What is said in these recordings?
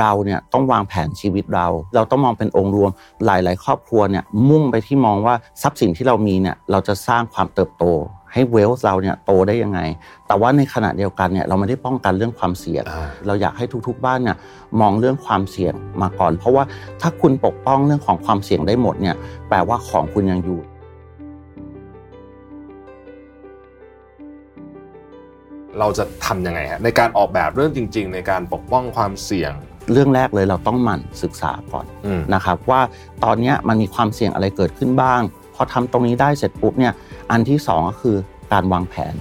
เราเนี่ยต้องวางแผนชีวิตเรา เราต้องมองเป็นองค์รวมหลาย ๆ ครอบครัวเนี่ยมุ่งไปที่มองว่าทรัพย์สินที่เรามีเนี่ยเราจะสร้างความเติบโต ให้เวลส์เราเนี่ยโตได้ยังไง แต่ว่าในขณะเดียวกันเนี่ยเราไม่ได้ป้องกันเรื่องความเสี่ยง เราอยากให้ทุกๆบ้านเนี่ยมองเรื่องความเสี่ยงมาก่อน เพราะว่าถ้าคุณปกป้องเรื่องของความเสี่ยงได้หมดเนี่ยแปลว่าของคุณยังอยู่เราจะทำยังไงฮะในการออกแบบเรื่องจริง ๆ ในการปกป้องความเสี่ยง เรื่องแรกเลยเราต้องหมั่นศึกษาก่อนอืมนะครับว่าตอนเนี้ยมันมีความเสี่ยงอะไรเกิดขึ้นบ้าง พอทำตรงนี้ได้เสร็จปุ๊บเนี่ยอันที่สองก็คือการวางแผน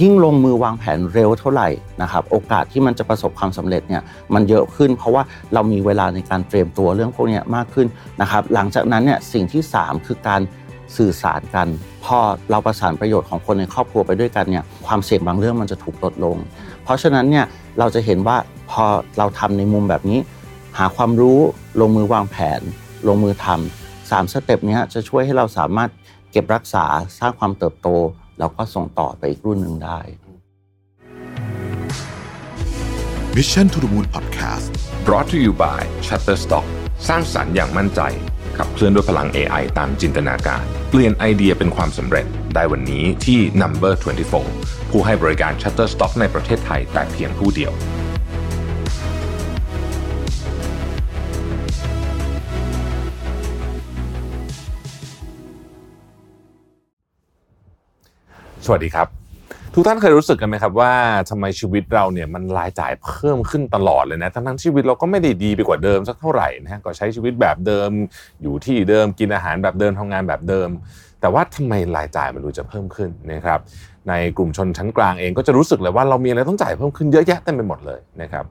ยิ่งลงมือวางแผนเร็วเท่าไหร่นะครับโอกาสที่มันจะประสบความสำเร็จเนี่ยมันเยอะขึ้น เพราะว่าเรามีเวลาในการเตรียมตัวเรื่องพวกเนี้ยมากขึ้นนะครับหลังจากนั้นเนี่ยสิ่งที่สามคือการสื่อสารกัน พอเราประสานประโยชน์ของคนในครอบครัวไปด้วยกันเนี่ยความเสี่ยงบางเรื่องมันจะถูกลดลง เพราะฉะนั้นเนี่ยเราจะเห็นว่า พอเราทำในมุมแบบนี้ หาความรู้ลงมือวางแผน ลงมือทำสามสเต็ปนี้จะช่วยให้เราสามารถเก็บรักษาสร้างความเติบโต แล้วก็ส่งต่อไปอีกรุ่นหนึ่งได้ Mission to the Moon Podcast brought to you by Shutterstock สร้างสรรค์อย่างมั่นใจขับเคลื่อนด้วยพลัง AI ตามจินตนาการ เปลี่ยนไอเดียเป็นความสำเร็จได้วันนี้ที่ Number 24 ผู้ให้บริการ Shutterstock ในประเทศไทยแต่เพียงผู้เดียว วัสดีครับ ทุกท่านเคยรู้สึกกันไหมครับว่าทำไมชีวิตเราเนี่ยมันรายจ่ายเพิ่มขึ้นตลอดเลยนะทั้งทั้งๆชีวิตเราก็ไม่ได้ดีไปกว่าเดิมสักเท่าไหร่นะฮะก็ใช้ชีวิตแบบเดิม อยู่ที่เดิมกินอาหารแบบเดิมทำงานแบบเดิม แต่ว่าทำไมรายจ่ายมันดูจะเพิ่มขึ้นนะครับในกลุ่มชนชั้นกลางเองก็จะรู้สึกเลยว่าเรามีอะไรต้องจ่ายเพิ่มขึ้นเยอะแยะเต็มไปหมดเลยนะครับ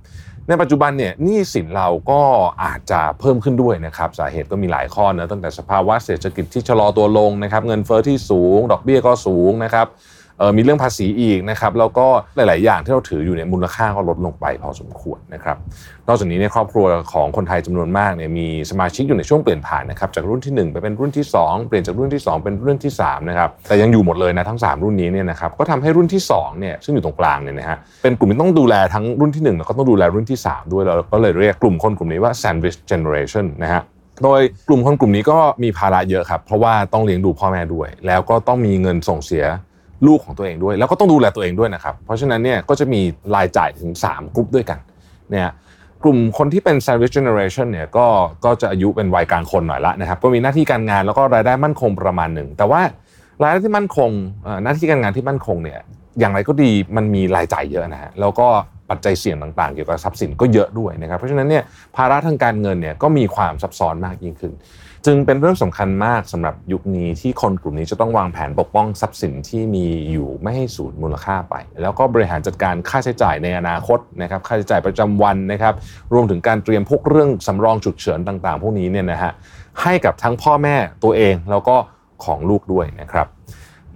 ในปัจจุบันเนี่ยหนี้สินเราก็อาจจะเพิ่มขึ้นด้วยนะครับสาเหตุก็มีหลายข้อนะตั้งแต่สภาวะเศรษฐกิจที่ชะลอตัวลงนะครับเงินเฟ้อที่สูง ดอกเบี้ยก็สูงนะครับ มีเรื่องภาษีอีกนะครับแล้วก็หลาย ๆ อย่างที่เราถืออยู่เนี่ยมูลค่าก็ลดลงไปพอสมควรนะครับนอกจากนี้ในครอบครัวของคนไทยจำนวนมากเนี่ยมีสมาชิกอยู่ในช่วงเปลี่ยนผ่านนะครับจากรุ่นที่ 1 ไปเป็นรุ่นที่ 2 เปลี่ยนจากรุ่นที่ 2 เป็นรุ่นที่3นะครับแต่ยังอยู่หมดเลยนะทั้ง 3 รุ่นนี้เนี่ยนะครับก็ทำให้รุ่นที่2เนี่ยซึ่งอยู่ตรงกลางเนี่ยนะฮะเป็นกลุ่มที่ต้องดูแลทั้งรุ่นที่ 1 แล้วก็ต้องดูแลรุ่นที่ 3 ด้วยเราก็เลยเรียกกลุ่มคนกลุ่มนี้ว่า sandwich generation นะฮะโดยกลุ่มคนกลุ่มนี้ก็มีภาระเยอะครับ เพราะว่าต้องเลี้ยงดูพ่อแม่ด้วย แล้วก็ต้องมีเงินส่งเสีย ลูกของตัวเองด้วย แล้วก็ต้องดูแลตัวเองด้วยนะครับ เพราะฉะนั้นเนี่ยก็จะมีรายจ่ายถึง 3 กลุ่มด้วยกันเนี่ยกลุ่มคนที่เป็น sandwich generation เนี่ยก็ก็จะอายุเป็นวัยกลางคนหน่อยละนะครับก็มีหน้าที่การงานแล้วก็รายได้มั่นคงประมาณหนึ่ง แต่ว่ารายได้ที่มั่นคงหน้าที่การงานที่มั่นคงเนี่ยอย่างไรก็ดีมันมีรายจ่ายเยอะนะฮะแล้วก็ปัจจัยเสี่ยงต่างๆ เกี่ยวกับทรัพย์สินก็เยอะด้วยนะครับเพราะฉะนั้นเนี่ยภาระทางการเงินเนี่ยก็มีความซับซ้อนมากยิ่งขึ้น จึงเป็นเรื่องสำคัญมากสำหรับยุคนี้ที่คนกลุ่มนี้จะต้องวางแผนปกป้องทรัพย์สินที่มีอยู่ไม่ให้สูญมูลค่าไป แล้วก็บริหารจัดการค่าใช้จ่ายในอนาคตนะครับค่าใช้จ่ายประจำวันนะครับรวมถึงการเตรียมพวกเรื่องสำรองฉุกเฉินต่างๆ พวกนี้เนี่ยนะฮะให้กับทั้งพ่อแม่ตัวเองแล้วก็ของลูกด้วยนะครับ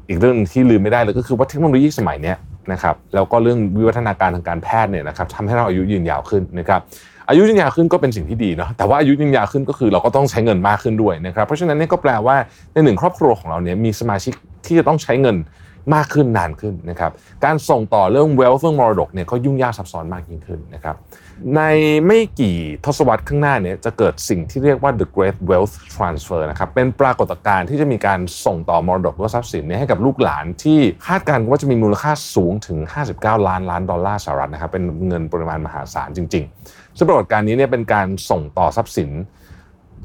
อีกเรื่องที่ลืมไม่ได้เลยก็คือว่าเทคโนโลยีสมัยนี้นะครับแล้วก็เรื่องวิวัฒนาการทางการแพทย์เนี่ยนะครับทำให้เราอายุยืนยาวขึ้นนะครับ อายุยืนยาวขึ้นก็เป็นสิ่งที่ดีเนาะแต่ว่าอายุยืนยาวขึ้นก็คือเราก็ต้องใช้เงินมากขึ้นด้วยนะครับเพราะฉะนั้นเนี่ยก็แปลว่าในหนึ่งครอบครัวของเราเนี่ยมีสมาชิกที่จะต้องใช้เงินมากขึ้นนานขึ้นนะครับการส่งต่อเรื่อง wealth เรื่องมรดกเนี่ยก็ยุ่งยากซับซ้อนมากยิ่งขึ้นนะครับในไม่กี่ทศวรรษข้างหน้าเนี่ยจะเกิดสิ่งที่เรียกว่า the great wealth transfer นะครับเป็นปรากฏการณ์ที่จะมีการส่งต่อมรดกหรือทรัพย์สินเนี่ยให้กับลูกหลานที่คาดการณ์ว่าจะมีมูลค่าสูงถึง 59 ล้านล้านดอลลาร์สหรัฐนะครับเป็นเงินปริมาณมหาศาลจริง ๆ ซึ่งปรากฏการณ์นี้เนี่ยเป็นการส่งต่อทรัพย์สิน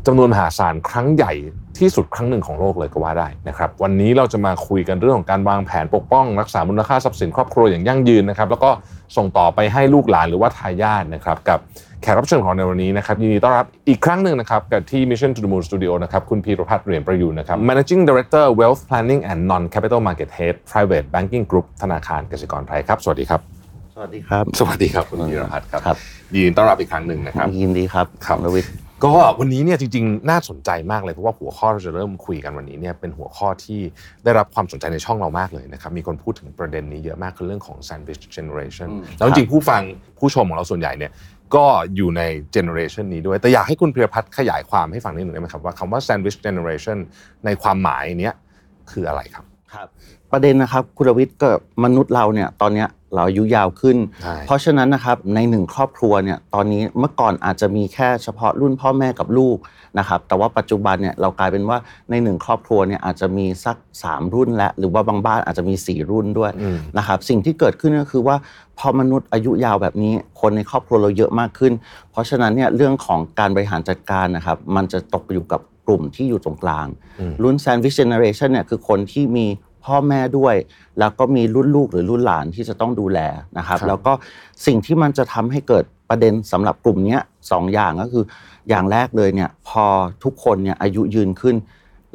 จำนวนมหาศาลครั้งใหญ่ที่สุดครั้งหนึ่งของโลกเลยก็ว่าได้นะครับวันนี้เราจะมาคุยกันเรื่องของการวางแผนปกป้อง รักษามูลค่าทรัพย์สินครอบครัวอย่างยั่งยืนนะครับแล้วก็ส่งต่อไปให้ลูกหลานหรือว่าทายาทนะครับกับแขกรับเชิญของในวันนี้นะครับยินดีต้อนรับอีกครั้งหนึ่งนะครับกับที่ Mission to the Moon Studio นะครับคุณพีรพัฒน์เหรียญประยูนนะครับ Managing Director Wealth Planning and Non-Capital Market Head Private Banking Group ธนาคารกสิกรไทยครับสวัสดีครับ วัสดีครับ สวัสดีครับคุณพีรพัฒน์ครับครับ ยินดีต้อนรับอีกครั้งหนึ่งนะครับยินดีครับครับณวิทย์ก็วันนี้เนี่ยจริงๆ น่าสนใจมากเลยเพราะว่าหัวข้อเราจะเริ่มคุยกันวันนี้เนี่ยเป็นหัวข้อที่ได้รับความสนใจในช่องเรามากเลยนะครับมีคนพูดถึงประเด็นนี้เยอะมากคือเรื่องของ sandwich generation อืมแล้วจริงๆผู้ฟังผู้ชมของเราส่วนใหญ่เนี่ยก็อยู่ใน generation นี้ด้วย แต่อยากให้คุณเพียรพัฒน์ขยายความให้ฟังนิดหนึ่งได้ไหมครับว่าคำว่า sandwich generation ในความหมายเนี้ยคืออะไรครับครับ ประเด็นนะครับคุณรวิทย์กับมนุษย์เราเนี่ยตอนเนี้ยเราอายุยาวขึ้น ใช่ เพราะฉะนั้นนะครับในหนึ่งครอบครัวเนี่ยตอนนี้เมื่อก่อนอาจจะมีแค่เฉพาะรุ่นพ่อแม่กับลูกนะครับแต่ว่าปัจจุบันเนี่ยเรากลายเป็นว่าในหนึ่งครอบครัวเนี่ยอาจจะมีสัก 3 รุ่นและ หรือว่าบางบ้านอาจจะมี 4 รุ่นด้วยอืม นะครับสิ่งที่เกิดขึ้นก็คือว่าพอมนุษย์อายุยาวแบบนี้ คนในครอบครัวเราเยอะมากขึ้น เพราะฉะนั้นเนี่ยเรื่องของการบริหารจัดการนะครับมันจะตกอยู่กับกลุ่มที่อยู่ตรงกลางอืมรุ่น Sandwich Generation เนี่ยคือคนที่มี พ่อแม่ด้วย แล้วก็มีรุ่นลูกหรือรุ่นหลานที่จะต้องดูแลนะครับครับแล้วก็สิ่งที่มันจะทำให้เกิดประเด็นสำหรับกลุ่มเนี้ยสองอย่างก็คือ อย่างแรกเลยเนี่ยพอทุกคนเนี่ยอายุยืนขึ้น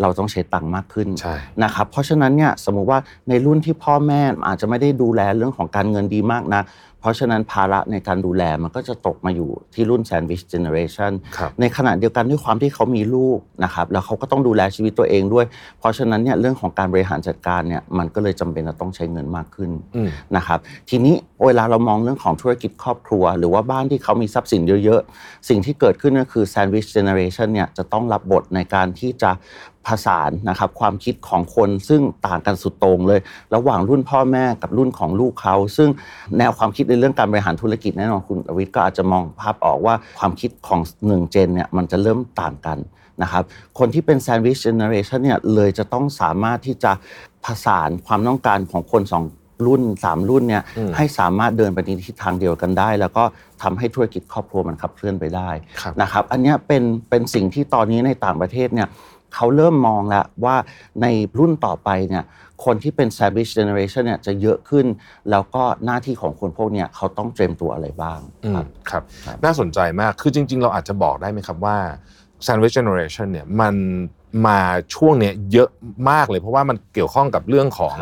เราต้องใช้ตังค์มากขึ้นใช่นะครับเพราะฉะนั้นเนี่ยสมมุติว่าในรุ่นที่พ่อแม่อาจจะไม่ได้ดูแลเรื่องของการเงินดีมากนะ เพราะฉะนั้นภาระในการดูแลมันก็จะตกมาอยู่ที่รุ่น Sandwich Generation ครับในขณะเดียวกันด้วยความที่เขามีลูกนะครับแล้วเขาก็ต้องดูแลชีวิตตัวเองด้วย เพราะฉะนั้นเนี่ยเรื่องของการบริหารจัดการเนี่ยมันก็เลยจำเป็นจะต้องใช้เงินมากขึ้นอืมนะครับทีนี้เวลาเรามองเรื่องของธุรกิจครอบครัว หรือว่าบ้านที่เขามีทรัพย์สินเยอะๆ สิ่งที่เกิดขึ้นก็คือ Sandwich Generation เนี่ยจะต้องรับบทในการที่จะ ผสานนะครับความคิดของคนซึ่งต่างกันสุดโต่งเลย ระหว่างรุ่นพ่อแม่กับรุ่นของลูกเขา ซึ่งแนวความคิดในเรื่องการบริหารธุรกิจแน่นอนคุณอวิทย์ก็อาจจะมองภาพออกว่าความคิดของหนึ่งเจนเนี่ยมันจะเริ่มต่างกันนะครับคนที่เป็น Sandwich Generation เนี่ยเลยจะต้องสามารถที่จะผสานความต้องการของคนสองรุ่นสามรุ่นเนี่ยอืมให้สามารถเดินไปในทิศทางเดียวกันได้ แล้วก็ทำให้ธุรกิจครอบครัวมันขับเคลื่อนไปได้ครับนะครับอันเนี้ยเป็นเป็นสิ่งที่ตอนนี้ในต่างประเทศเนี่ย เขาเริ่มมองแล้วว่าในรุ่นต่อไปเนี่ยคนที่เป็น Sandwich Generation เนี่ยจะเยอะขึ้น แล้วก็หน้าที่ของคนพวกเนี้ยเขาต้องเตรียมตัวอะไรบ้างอืมครับครับครับน่าสนใจมากคือจริง ๆ เราอาจจะบอกได้ไหมครับว่า Sandwich Generation เนี่ยมันมาช่วงเนี้ยเยอะมากเลย เพราะว่ามันเกี่ยวข้องกับเรื่องของ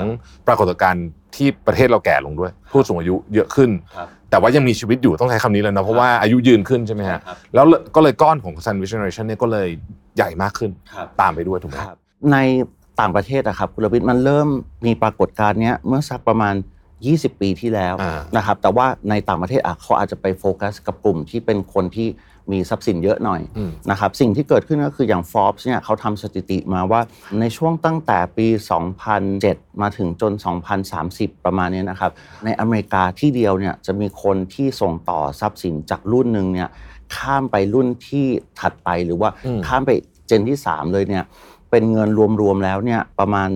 ปรากฏการณ์ที่ประเทศเราแก่ลงด้วย ผู้สูงอายุเยอะขึ้นครับ แต่ว่ายังมีชีวิตอยู่ต้องใช้คำนี้แล้วนะเพราะว่าอายุยืนขึ้นใช่ไหมฮะครับ แล้วก็เลยก้อนของ Sandwich Generation เนี่ยก็เลยใหญ่มากขึ้นครับ ตามไปด้วยถูกไหมครับในต่างประเทศอะครับคุณรวิทย์มันเริ่มมีปรากฏการณ์เนี้ยเมื่อสักประมาณ 20 ปีที่แล้วอ่านะครับแต่ว่าในต่างประเทศอะเขาอาจจะไปโฟกัสกับกลุ่มที่เป็นคนที่ มีทรัพย์สินเยอะหน่อยอืมนะครับสิ่งที่เกิดขึ้นก็คืออย่าง Forbes เนี่ยเขาทำสถิติมาว่าในช่วงตั้งแต่ปี 2007 มาถึงจน 2030 ประมาณเนี้ยนะครับในอเมริกาที่เดียวเนี่ยจะมีคนที่ส่งต่อทรัพย์สินจากรุ่นหนึ่งเนี่ยข้ามไปรุ่นที่ถัดไปหรือว่าอืมข้ามไปเจนที่ 3 เลยเนี่ย เป็นเงินรวมๆแล้วเนี่ยประมาณ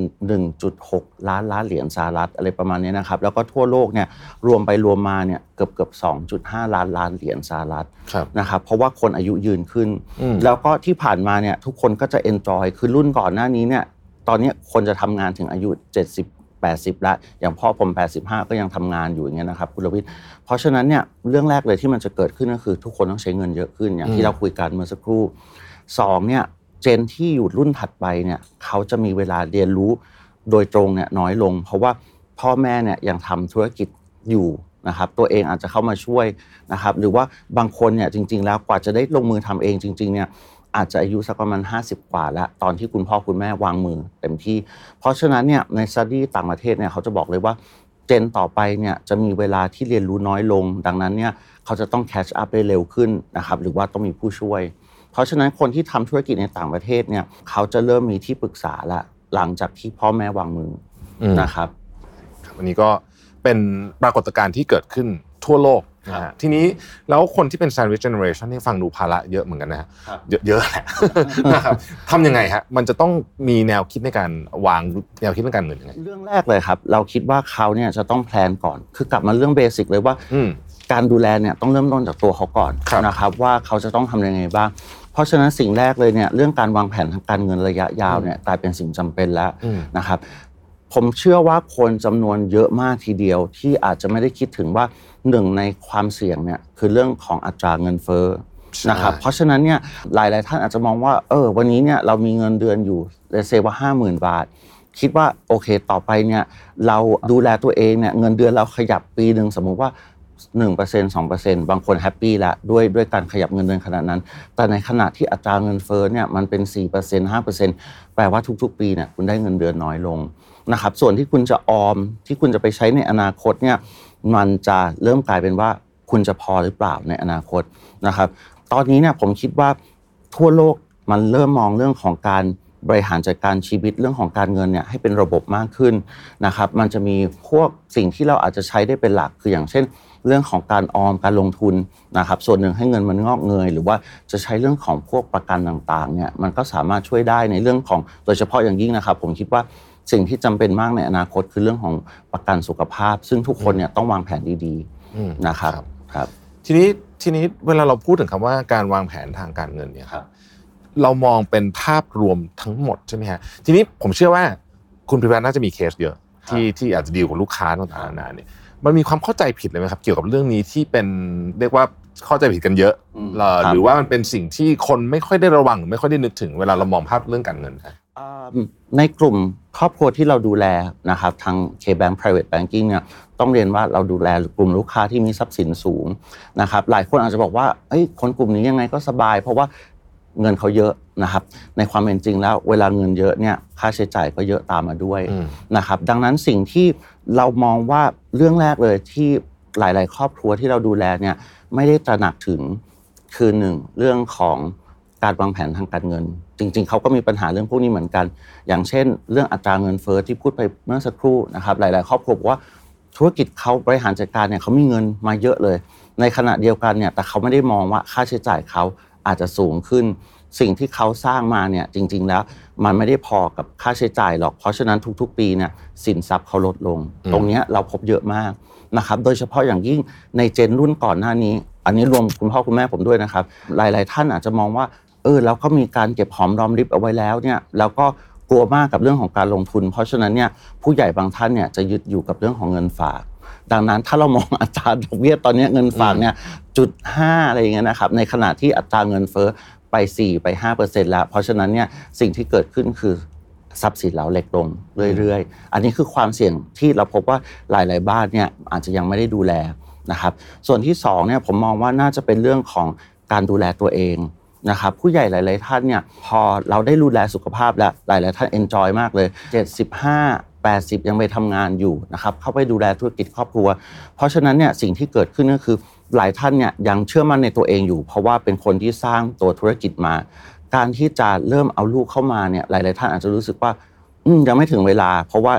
1.6 ล้านล้านเหรียญสหรัฐอะไรประมาณเนี้ยนะครับแล้วก็ทั่วโลกเนี่ยรวมไปรวมมาเนี่ยเกือบเกือบ2.5 ล้านล้านเหรียญสหรัฐครับนะครับเพราะว่าคนอายุยืนขึ้นอืมแล้วก็ที่ผ่านมาเนี่ยทุกคนก็จะเอนจอยคือรุ่นก่อนหน้านี้เนี่ยตอนเนี้ยคนจะทำงานถึงอายุ 70 80แล้วอย่างพ่อผม 85 ก็ยังทำงานอยู่อย่างเงี้ยนะครับคุณรวิทย์เพราะฉะนั้นเนี่ยเรื่องแรกเลยที่มันจะเกิดขึ้นก็คือ ทุกคนต้องใช้เงินเยอะขึ้นอย่างอืที่มเราคุยกันเมื่อสักครู่สองเนี่ยเจนที่อยู่รุ่นถัดไปเนี่ยเขาจะมีเวลาเรียนรู้โดยตรงเนี่ยน้อยลง เพราะว่าพ่อแม่เนี่ยยังทำธุรกิจอยู่นะครับตัวเองอาจจะเข้ามาช่วยนะครับหรือว่าบางคนเนี่ยจริง ๆ แล้วกว่าจะได้ลงมือทำเองจริง ๆเนี่ยอาจจะอายุสักประมาณ 50 กว่าแล้ว ตอนที่คุณพ่อคุณแม่วางมือเต็มที่ เพราะฉะนั้นเนี่ยในสต u d ีต่างประเทศเนี่ยเขาจะบอกเลยว่าเจนต่อไปเนี่ยจะมีเวลาที่เรียนรู้น้อยลง ดังนั้นเนี่ยเขาจะต้องแคชอัพได้เร็วขึ้นนะครับหรือว่าต้องมีผู้ช่วย เพราะฉะนั้นคนที่ทำธุรกิจในต่างประเทศเนี่ยเขาจะเริ่มมีที่ปรึกษาละหลังจากที่พ่อแม่วางมืออืมนะครับครับอันนี้ก็เป็นปรากฏการณ์ที่เกิดขึ้นทั่วโลกนะฮะทีนี้แล้วคนที่เป็น sandwich generation นี่ฟังดูภาระเยอะเหมือนกันนะฮะครับเยอะเยอะแหละนะครับทำยังไงฮะมันจะต้องมีแนวคิดในการวางแนวคิดในการเงินยังไงเรื่องแรกเลยครับ เราคิดว่าเขาเนี่ยจะต้องแพลนก่อน คือกลับมาเรื่องเบสิกเลยว่าอืมการดูแลเนี่ยต้องเริ่มต้นจากตัวเขาก่อนครับนะครับว่าเขาจะต้องทำยังไงบ้าง เพราะฉะนั้นสิ่งแรกเลยเนี่ยเรื่องการวางแผนทางการเงินระยะยาวเนี่ยกลายเป็นสิ่งจำเป็นแล้วอืมนะครับผมเชื่อว่าคนจำนวนเยอะมากทีเดียวที่อาจจะไม่ได้คิดถึงว่าหนึ่งในความเสี่ยงเนี่ยคือเรื่องของอัตราเงินเฟ้อใช่นะครับเพราะฉะนั้นเนี่ยหลาย ๆ ท่านอาจจะมองว่าเออวันนี้เนี่ยเรามีเงินเดือนอยู่เลเซว่าห้าหมื่นบาท คิดว่าโอเคต่อไปเนี่ยเราดูแลตัวเองเนี่ยเงินเดือนเราขยับปีหนึ่งสมมุติว่า 1% 2%บางคนแฮปปี้ละด้วยด้วยการขยับเงินเดือนขนาดนั้น แต่ในขณะที่อัตราเงินเฟ้อเนี่ยมันเป็น4% 5%แปลว่าทุกๆ ปีเนี่ยคุณได้เงินเดือนน้อยลงนะครับ ส่วนที่คุณจะออมที่คุณจะไปใช้ในอนาคตเนี่ยมันจะเริ่มกลายเป็นว่าคุณจะพอหรือเปล่าในอนาคตนะครับ ตอนนี้เนี่ยผมคิดว่าทั่วโลกมันเริ่มมองเรื่องของการบริหารจัดการชีวิตเรื่องของการเงินเนี่ยให้เป็นระบบมากขึ้นนะครับ มันจะมีพวกสิ่งที่เราอาจจะใช้ได้เป็นหลักคืออย่างเช่น เรื่องของการออมการลงทุนนะครับส่วนหนึ่งให้เงินมันงอกเงย หรือว่าจะใช้เรื่องของพวกประกันต่างๆเนี่ยมันก็สามารถช่วยได้ในเรื่องของโดยเฉพาะอย่างยิ่งนะครับ ผมคิดว่าสิ่งที่จำเป็นมากในอนาคตคือเรื่องของประกันสุขภาพ ซึ่งทุกคนเนี่ยต้องวางแผนดีอืมๆนะครับครับทีนี้ทีนี้เวลาเราพูดถึงคำว่าการวางแผนทางการเงินเนี่ยครับเรามองเป็นภาพรวมทั้งหมดใช่ไหมฮะทีนี้ผมเชื่อว่าคุณพิพัฒน์น่าจะมีเคสเยอะที่ที่อาจจะดีลกับลูกค้าต่างๆนานาเนี่ย มันมีความเข้าใจผิดเลยไหมครับ เกี่ยวกับเรื่องนี้ที่เป็นเรียกว่าเข้าใจผิดกันเยอะอืมเอ่อครับหรือว่ามันเป็นสิ่งที่คนไม่ค่อยได้ระวังหรือไม่ค่อยได้นึกถึงเวลาเรามองภาพเรื่องการเงินครับอ่าในกลุ่มครอบครัวที่เราดูแลนะครับทาง K-Bank Private Banking เนี่ยต้องเรียนว่าเราดูแลกลุ่มลูกค้าที่มีทรัพย์สินสูงนะครับหลายคนอาจจะบอกว่าเอ้ยคนกลุ่มนี้ยังไงก็สบาย เพราะว่า เงินเขาเยอะนะครับ ในความเป็นจริงแล้ว เวลาเงินเยอะเนี่ยค่าใช้จ่ายก็เยอะตามมาด้วยอืมนะครับ ดังนั้นสิ่งที่เรามองว่าเรื่องแรกเลยที่หลาย ๆ ครอบครัวที่เราดูแลเนี่ยไม่ได้ตระหนักถึงคือหนึ่งเรื่องของการวางแผนทางการเงิน จริง ๆเขาก็มีปัญหาเรื่องพวกนี้เหมือนกัน อย่างเช่น เรื่องอัตราเงินเฟ้อที่พูดไปเมื่อสักครู่นะครับหลาย ๆ ครอบครัวบอกว่าธุรกิจเขาบริหารจัดการเนี่ยเขามีเงินมาเยอะเลย ในขณะเดียวกันเนี่ยแต่เขาไม่ได้มองว่าค่าใช้จ่ายเขา อาจจะสูงขึ้น สิ่งที่เขาสร้างมาเนี่ยจริง ๆ แล้วมันไม่ได้พอกับค่าใช้จ่ายหรอก เพราะฉะนั้นทุกๆ ปีเนี่ยสินทรัพย์เขาลดลงอืมตรงเนี้ยเราพบเยอะมากนะครับ โดยเฉพาะอย่างยิ่งในเจนรุ่นก่อนหน้านี้ อันนี้รวมคุณพ่อคุณแม่ผมด้วยนะครับ หลาย ๆ ท่านอาจจะมองว่าเออเราก็มีการเก็บหอมรอมริบเอาไว้แล้วเนี่ยแล้วก็กลัวมากกับเรื่องของการลงทุน เพราะฉะนั้นเนี่ยผู้ใหญ่บางท่านเนี่ยจะยึดอยู่กับเรื่องของเงินฝาก ดังนั้นถ้าเรามองอัตราดอกเบี้ยตอนนี้เงินฝากเนี่ยจุดห้าอะไรอย่างเงี้ยนะครับในขณะที่อัตราเงินเฟ้อไป4ไป5เปอร์เซ็นต์แล้ว เพราะฉะนั้นเนี่ยสิ่งที่เกิดขึ้นคือทรัพย์สินเราเล็กลงเรื่อยๆ อันนี้คือความเสี่ยงที่เราพบว่าหลายๆบ้านเนี่ยอาจจะยังไม่ได้ดูแลนะครับ ส่วนที่สองเนี่ยผมมองว่าน่าจะเป็นเรื่องของการดูแลตัวเองนะครับผู้ใหญ่หลาย ๆ ท่านเนี่ยพอเราได้ดูแลสุขภาพแล้วหลาย ๆ ท่านเอนจอยมากเลย 75 80 ยังไปทำงานอยู่นะครับเข้าไปดูแลธุรกิจครอบครัว เพราะฉะนั้นเนี่ยสิ่งที่เกิดขึ้นก็คือหลายท่านเนี่ยยังเชื่อมั่นในตัวเองอยู่ เพราะว่าเป็นคนที่สร้างตัวธุรกิจมา การที่จะเริ่มเอาลูกเข้ามาเนี่ยหลาย ๆ ท่านอาจจะรู้สึกว่ายังไม่ถึงเวลา เพราะว่า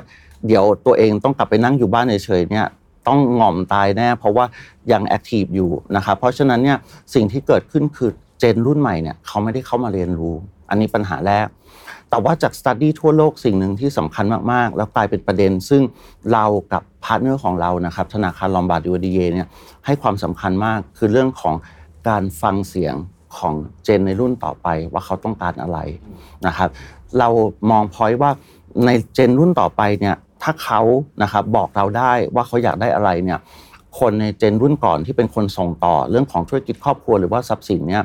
เดี๋ยวตัวเองต้องกลับไปนั่งอยู่บ้านเฉยๆเนี่ยต้องง่อมตายแน่ เพราะว่ายัง active อยู่นะครับเพราะฉะนั้นเนี่ยสิ่งที่เกิดขึ้นคือ gen รุ่นใหม่เนี่ยเขาไม่ได้เข้ามาเรียนรู้ อันนี้ปัญหาแรก แต่ว่าจาก study ทั่วโลกสิ่งหนึ่งที่สำคัญมากๆ แล้วกลายเป็นประเด็น ซึ่งเรากับ partner ของเรานะครับธนาคาร Lombard Odier เนี่ยให้ความสำคัญมากคือเรื่องของการฟังเสียงของ gen ในรุ่นต่อไปว่าเขาต้องการอะไรนะครับ เรามองพอยว่าในเจนรุ่นต่อไปเนี่ยถ้าเขานะครับบอกเราได้ว่าเขาอยากได้อะไรเนี่ยคนในเจนรุ่นก่อนที่เป็นคนส่งต่อเรื่องของธุรกิจครอบครัวหรือว่าทรัพย์สินเนี่ย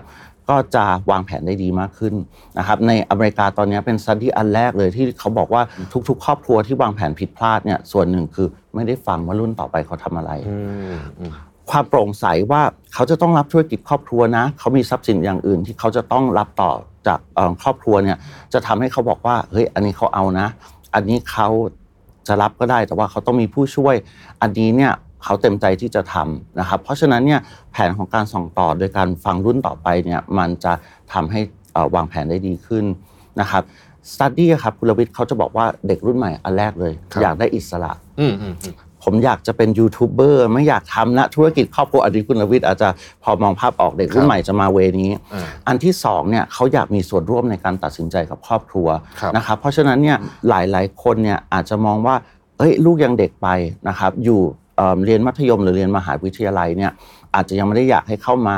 ก็จะวางแผนได้ดีมากขึ้นนะครับในอเมริกาตอนนี้เป็นสตี้อันแรกเลยที่เขาบอกว่าทุกๆ ครอบครัวที่วางแผนผิดพลาดเนี่ยส่วนหนึ่งคือไม่ได้ฟังว่ารุ่นต่อไปเขาทำอะไรอืมอืมความโปร่งใสว่าเขาจะต้องรับธุรกิจครอบครัวนะ เขามีทรัพย์สินอย่างอื่นที่เขาจะต้องรับต่อจากเอ่อครอบครัวเนี่ยจะทำให้เขาบอกว่าเฮ้ยอันนี้เขาเอานะ อันนี้เขาจะรับก็ได้แต่ว่าเขาต้องมีผู้ช่วย อันนี้เนี่ย เขาเต็มใจที่จะทำนะครับ เพราะฉะนั้นเนี่ยแผนของการส่งต่อโดยการฟังรุ่นต่อไปเนี่ยมันจะทำให้เอ่อวางแผนได้ดีขึ้นนะครับสตัดดี้ครับคุณรวิทย์เขาจะบอกว่าเด็กรุ่นใหม่อันแรกเลยครับอยากได้อิสระอืมอืมอืมผมอยากจะเป็นยูทูบเบอร์ไม่อยากทำนะธุรกิจครอบครัวอันนี้คุณรวิทย์อาจจะพอมองภาพออกเด็กรุ่นใหม่จะมาเวนี้อ่าอันที่สองเนี่ยเขาอยากมีส่วนร่วมในการตัดสินใจกับครอบครัวครับนะครับเพราะฉะนั้นเนี่ยหลายๆ คนเนี่ยอาจจะมองว่าเอ้ยลูกยังเด็กไปนะครับอยู่ เอิ่มเรียนมัธยมหรือเรียนมหาวิทยาลัยเนี่ยอาจจะยังไม่ได้อยากให้เข้ามา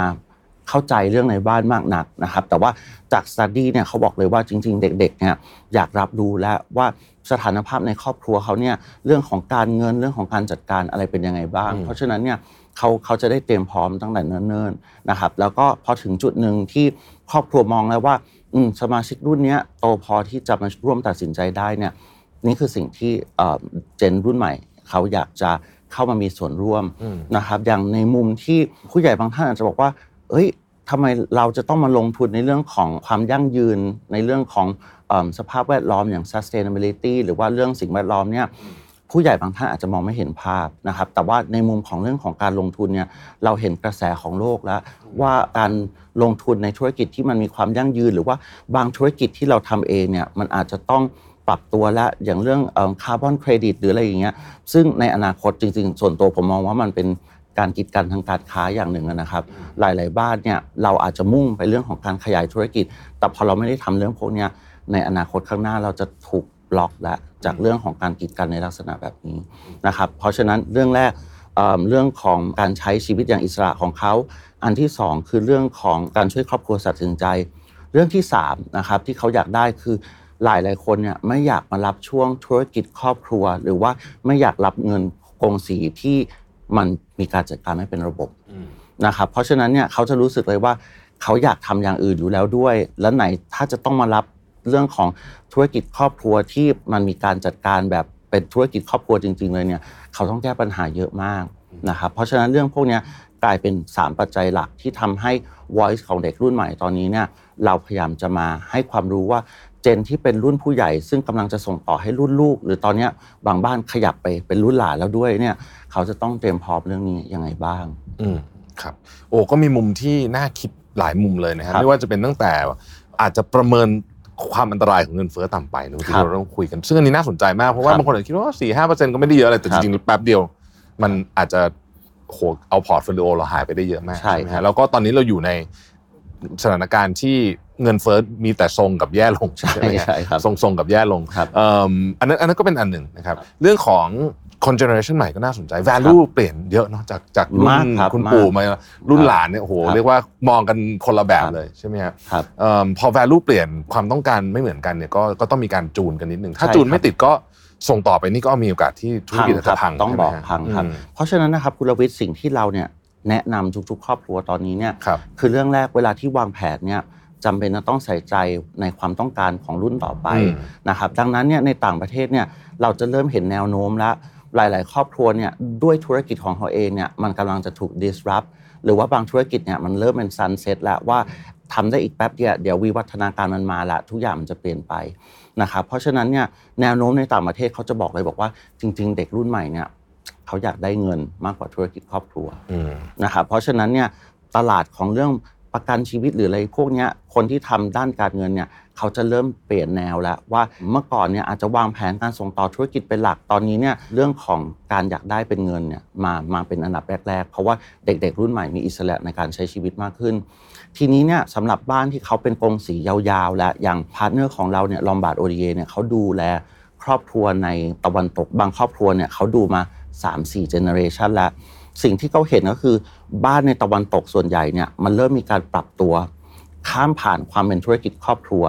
เข้าใจเรื่องในบ้านมากนักนะครับ แต่ว่าจากสต u d ดี้เนี่ยเขาบอกเลยว่าจริง ๆ เด็กๆเนี่ยอยากรับรู้แล้วว่าสถานภาพในครอบครัวเขาเนี่ยเรื่องของการเงินเรื่องของการจัดการอะไรเป็นยังไงบ้างอืมเพราะฉะนั้นเนี่ยเขาเขาจะได้เตรียมพร้อมตั้งแต่เนิ่นๆนะครับ แล้วก็พอถึงจุดหนึ่งที่ครอบครัวมองแล้วว่าอืมสมาชิกรุ่นเนี้ยโตพอที่จะมาร่วมตัดสินใจได้เนี่ยนี่คือสิ่งที่เอ่อเจนรุ่นใหม่เขาอยากจะ เข้ามามีส่วนร่วมอืมนะครับ อย่างในมุมที่ผู้ใหญ่บางท่านอาจจะบอกว่า เอ้ยทำไมเราจะต้องมาลงทุนในเรื่องของความยั่งยืน ในเรื่องของเอมสภาพแวดล้อมอย่าง sustainability หรือว่าเรื่องสิ่งแวดล้อมเนี่ยผู้ใหญ่บางท่านอาจจะมองไม่เห็นภาพนะครับ แต่ว่าในมุมของเรื่องของการลงทุนเนี่ยเราเห็นกระแสของโลกแล้ว ว่าการลงทุนในธุรกิจที่มันมีความยั่งยืน หรือว่าบางธุรกิจที่เราทำเองเนี่ยมันอาจจะต้อง ปรับตัวและอย่างเรื่องคาร์บอนเครดิตหรืออะไรอย่างเงี้ยซึ่งในอนาคตจริงๆ ส่วนตัวผมมองว่ามันเป็นการกีดกันทางการค้าอย่างหนึ่งนะครับ หลาย ๆ บ้านเนี่ยเราอาจจะมุ่งไปเรื่องของการขยายธุรกิจ แต่พอเราไม่ได้ทำเรื่องพวกนี้ในอนาคตข้างหน้าเราจะถูกบล็อกแล้วจากเรื่องของการกีดกันในลักษณะแบบนี้นะครับ เพราะฉะนั้นเรื่องแรกเรื่องของการใช้ชีวิตอย่างอิสระของเขา อันที่สองคือเรื่องของการช่วยครอบครัวตัดสินใจ เรื่องที่สามนะครับที่เขาอยากได้คือ หลายหลายๆคนเนี่ยไม่อยากมารับช่วงธุรกิจครอบครัว หรือว่าไม่อยากรับเงินกงสีที่มันมีการจัดการไม่เป็นระบบนะครับเพราะฉะนั้นเนี่ยเขาจะรู้สึกเลยว่าเขาอยากทำอย่างอื่นอยู่แล้วด้วย แล้วไหนถ้าจะต้องมารับเรื่องของธุรกิจครอบครัวที่มันมีการจัดการแบบเป็นธุรกิจครอบครัวจริง ๆ เลยเนี่ยเขาต้องแก้ปัญหาเยอะมากนะครับเพราะฉะนั้นเรื่องพวกเนี้ยกลายเป็น 3 ปัจจัยหลักที่ทำให้ voice ของเด็กรุ่นใหม่ตอนนี้เนี่ยเราพยายามจะมาให้ความรู้ว่า เจนที่เป็นรุ่นผู้ใหญ่ ซึ่งกำลังจะส่งต่อให้รุ่นลูก หรือตอนเนี้ยบางบ้านขยับไปเป็นรุ่นหลานแล้วด้วยเนี่ย เขาจะต้องเตรียมพร้อมเรื่องนี้ยังไงบ้าง อืมครับ โอ้ก็มีมุมที่น่าคิดหลายมุมเลยนะครับครับไม่ว่าจะเป็นตั้งแต่อาจจะประเมินความอันตรายของเงินเฟ้อต่ำไปนะที่ครับเราต้องคุยกัน ซึ่งอันนี้น่าสนใจมาก เพราะว่าครับบางคนอาจจะคิดว่าสี่ห้าเปอร์เซ็นต์ก็ไม่ได้เยอะอะไรแต่ครับจริงๆแป๊บเดียว มันอาจจะโหเอา portfolio เราหายไปได้เยอะมากใช่ไหมครัฮะบแล้วก็ตอนนี้เราอยู่ใน สถานการณ์ที่เงินเฟ้อมีแต่ทรงกับแย่ลงใช่ไหมฮะใช่ครับทรงๆกับแย่ลงครับเอิ่มอันนั้นอันนั้นก็เป็นอันหนึ่งนะครับ เรื่องของคนเจเนอเรชันใหม่ก็น่าสนใจ value เปลี่ยนเยอะเนาะจากจากรุ่นมากครับคุณมากปู่มารุ่นครับหลานเนี่ยโอ้โหครับเรียกว่ามองกันคนละแบบครับเลยใช่ไหมครับครับเอิ่มพอ value เปลี่ยนความต้องการไม่เหมือนกันเนี่ยก็ก็ต้องมีการจูนกันนิดนึงถ้าใช่จูนครับไม่ติดก็ส่งต่อไปนี่ก็มีโอกาสที่ธุรกิจจะพังต้องใช่ไหมบอกฮะพังครับอืมเพราะฉะนั้นนะครับคุณรวิทย์สิ่งที่เราเนี่ย แนะนำทุกๆ ครอบครัวตอนนี้เนี่ยครับคือเรื่องแรกเวลาที่วางแผนเนี่ยจำเป็นจะต้องใส่ใจในความต้องการของรุ่นต่อไปอืมนะครับดังนั้นเนี่ยในต่างประเทศเนี่ยเราจะเริ่มเห็นแนวโน้มแล้วหลาย ๆ ครอบครัวเนี่ยด้วยธุรกิจของเขาเองเนี่ยมันกำลังจะถูก disrupt หรือว่าบางธุรกิจเนี่ยมันเริ่มเป็น sunset แล้วว่าทำได้อีกแป๊บเดียวเดี๋ยววิวัฒนาการมันมาละทุกอย่างมันจะเปลี่ยนไปนะครับเพราะฉะนั้นเนี่ยแนวโน้มในต่างประเทศเขาจะบอกเลยบอกว่าจริง ๆ เด็กรุ่นใหม่เนี่ย เขาอยากได้เงินมากกว่าธุรกิจครอบครัวอืมนะครับเพราะฉะนั้นเนี่ยตลาดของเรื่องประกันชีวิตหรืออะไรพวกเนี้ยคนที่ทำด้านการเงินเนี่ยเขาจะเริ่มเปลี่ยนแนวแล้วว่าเมื่อก่อนเนี่ยอาจจะวางแผนการส่งต่อธุรกิจเป็นหลักตอนนี้เนี่ยเรื่องของการอยากได้เป็นเงินเนี่ยมามาเป็นอันดับแรก ๆ เพราะว่าเด็ก ๆ รุ่นใหม่มีอิสระในการใช้ชีวิตมากขึ้น ทีนี้เนี่ยสำหรับบ้านที่เขาเป็นกงสียาวๆ และอย่าง partner ของเราเนี่ย Lombard Odier เนี่ยเขาดูแลครอบครัวในตะวันตกบางครอบครัวเนี่ยเขาดูมา 3-4เจเนอเรชันแล้ว สิ่งที่เขาเห็นก็คือบ้านในตะวันตกส่วนใหญ่เนี่ยมันเริ่มมีการปรับตัว ข้ามผ่านความเป็นธุรกิจครอบครัว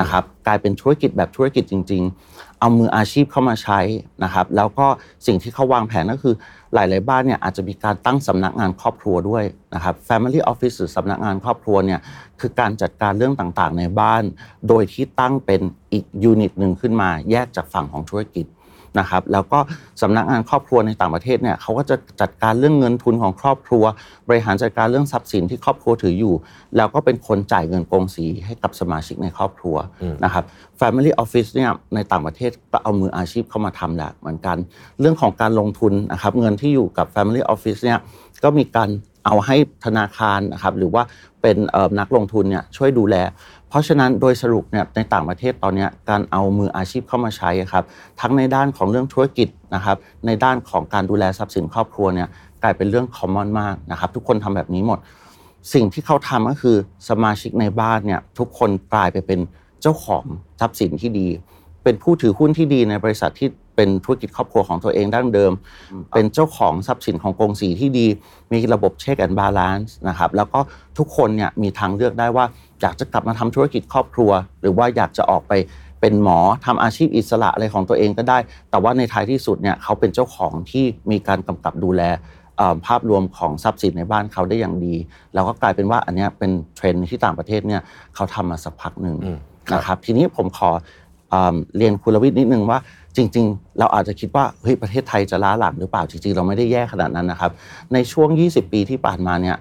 นะครับกลายเป็นธุรกิจแบบธุรกิจจริง ๆ เอามืออาชีพเข้ามาใช้นะครับ แล้วก็สิ่งที่เขาวางแผนก็คือหลาย ๆ บ้านเนี่ยอาจจะมีการตั้งสำนักงานครอบครัวด้วยนะครับ Family Office หรือสำนักงานครอบครัวเนี่ยคือการจัดการเรื่องต่างๆ ในบ้าน โดยที่ตั้งเป็นอีกยูนิตหนึ่งขึ้นมาแยกจากฝั่งของธุรกิจ นะครับแล้วก็สำนักงานครอบครัวในต่างประเทศเนี่ยเขาก็จะจัดการเรื่องเงินทุนของครอบครัว บริหารจัดการเรื่องทรัพย์สินที่ครอบครัวถืออยู่ แล้วก็เป็นคนจ่ายเงินกองสีให้กับสมาชิกในครอบครัวนะครับ Family Office เนี่ยในต่างประเทศก็เอามืออาชีพเข้ามาทำแหละเหมือนกัน เรื่องของการลงทุนนะครับเงินที่อยู่กับ Family Office เนี่ยก็มีการเอาให้ธนาคารนะครับหรือว่าเป็นเอ่อนักลงทุนเนี่ยช่วยดูแล เพราะฉะนั้นโดยสรุปเนี่ยในต่างประเทศตอนนี้การเอามืออาชีพเข้ามาใช้ครับทั้งในด้านของเรื่องธุรกิจนะครับในด้านของการดูแลทรัพย์สินครอบครัวเนี่ยกลายเป็นเรื่อง common มากนะครับทุกคนทำแบบนี้หมด สิ่งที่เขาทำก็คือสมาชิกในบ้านเนี่ยทุกคนกลายไปเป็นเจ้าของทรัพย์สินที่ดี เป็นผู้ถือหุ้นที่ดีในบริษัทที่ เป็นธุรกิจครอบครัวของตัวเองดั้งเดิม เป็นเจ้าของทรัพย์สินของกงสีที่ดี มีระบบ check and balance นะครับแล้วก็ทุกคนเนี่ยมีทางเลือกได้ว่าอยากจะกลับมาทำธุรกิจครอบครัว หรือว่าอยากจะออกไปเป็นหมอทำอาชีพอิสระอะไรของตัวเองก็ได้ แต่ว่าในท้ายที่สุดเนี่ยเขาเป็นเจ้าของที่มีการกำกับดูแลเอ่อภาพรวมของทรัพย์สินในบ้านเขาได้อย่างดี แล้วก็กลายเป็นว่าอันเนี้ยเป็นเทรนด์ที่ต่างประเทศเนี่ยเขาทำมาสักพักหนึ่งอืมครับนะครับทีนี้ผมขอเอิ่มเรียนคุณลวิทย์นิดนึงว่า จริง ๆ เราอาจจะคิดว่าเฮ้ยประเทศไทยจะล้าหลังหรือเปล่าจริง ๆ เราไม่ได้แย่ขนาดนั้นนะครับ ในช่วง 20 ปีที่ผ่านมาเนี่ย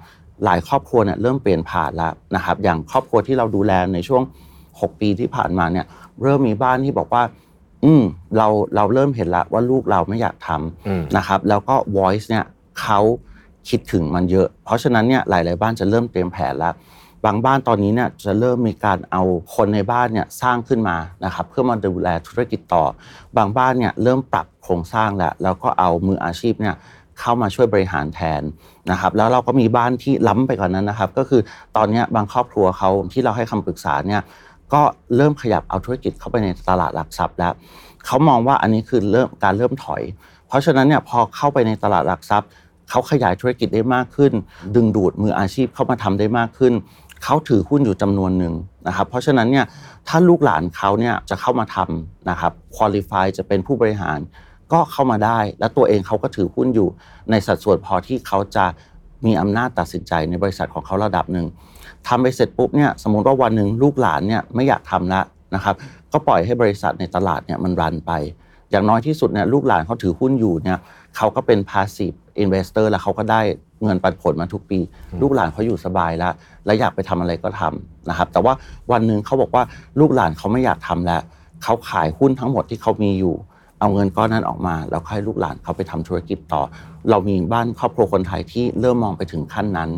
หลายครอบครัวเนี่ยเริ่มเปลี่ยนผ่านแล้วนะครับ อย่างครอบครัวที่เราดูแลในช่วง 6 ปีที่ผ่านมาเนี่ยเริ่มมีบ้านที่บอกว่า อืมเราเราเริ่มเห็นละว่าลูกเราไม่อยากทอืมำนะครับ แล้วก็ voice เนี่ยเขาคิดถึงมันเยอะ เพราะฉะนั้นเนี่ยหลาย ๆ บ้านจะเริ่มเตรียมแผนแล้ว บางบ้านตอนนี้เนี่ยจะเริ่มมีการเอาคนในบ้านเนี่ยสร้างขึ้นมานะครับเพื่อมาดูแลธุรกิจต่อ บางบ้านเนี่ยเริ่มปรับโครงสร้างแล้วแล้วก็เอามืออาชีพเนี่ยเข้ามาช่วยบริหารแทนนะครับแล้วเราก็มีบ้านที่ล้ำไปกว่านนั้นนะครับ ก็คือตอนนี้บางครอบครัวเขาที่เราให้คำปรึกษาเนี่ยก็เริ่มขยับเอาธุรกิจเข้าไปในตลาดหลักทรัพย์แล้วเขามองว่าอันนี้คือเริ่มการเริ่มถอย เพราะฉะนั้นเนี่ยพอเข้าไปในตลาดหลักทรัพย์เขาขยายธุรกิจได้มากขึ้น ดึงดูดมืออาชีพเข้ามาทำได้มากขึ้น เขาถือหุ้นอยู่จำนวนหนึ่งนะครับ เพราะฉะนั้นเนี่ยถ้าลูกหลานเขาเนี่ยจะเข้ามาทำนะครับคุริฟายจะเป็นผู้บริหารก็เข้ามาได้ และตัวเองเขาก็ถือหุ้นอยู่ในสัดส่วนพอที่เขาจะมีอำนาจตัดสินใจในบริษัทของเขาระดับหนึ่งทำไปเสร็จปุ๊บเนี่ยสมมติว่าวันหนึ่งลูกหลานเนี่ยไม่อยากทำละนะครับ ก็ปล่อยให้บริษัทในตลาดเนี่ยมันรันไป อย่างน้อยที่สุดเนี่ยลูกหลานเขาถือหุ้นอยู่เนี่ยเขาก็เป็น passive investor แล้วเขาก็ได้เงินปันผลมาทุกปี ลูกหลานเขาอยู่สบายแล้ว และอยากไปทำอะไรก็ทำนะครับ แต่ว่าวันหนึ่งเขาบอกว่าลูกหลานเขาไม่อยากทำแล้วเขาขายหุ้นทั้งหมดที่เขามีอยู่ เอาเงินก้อนนั้นออกมา แล้วให้ลูกหลานเขาไปทำธุรกิจต่อ เรามีบ้านครอบครัวคนไทยที่เริ่มมองไปถึงขั้นนั้น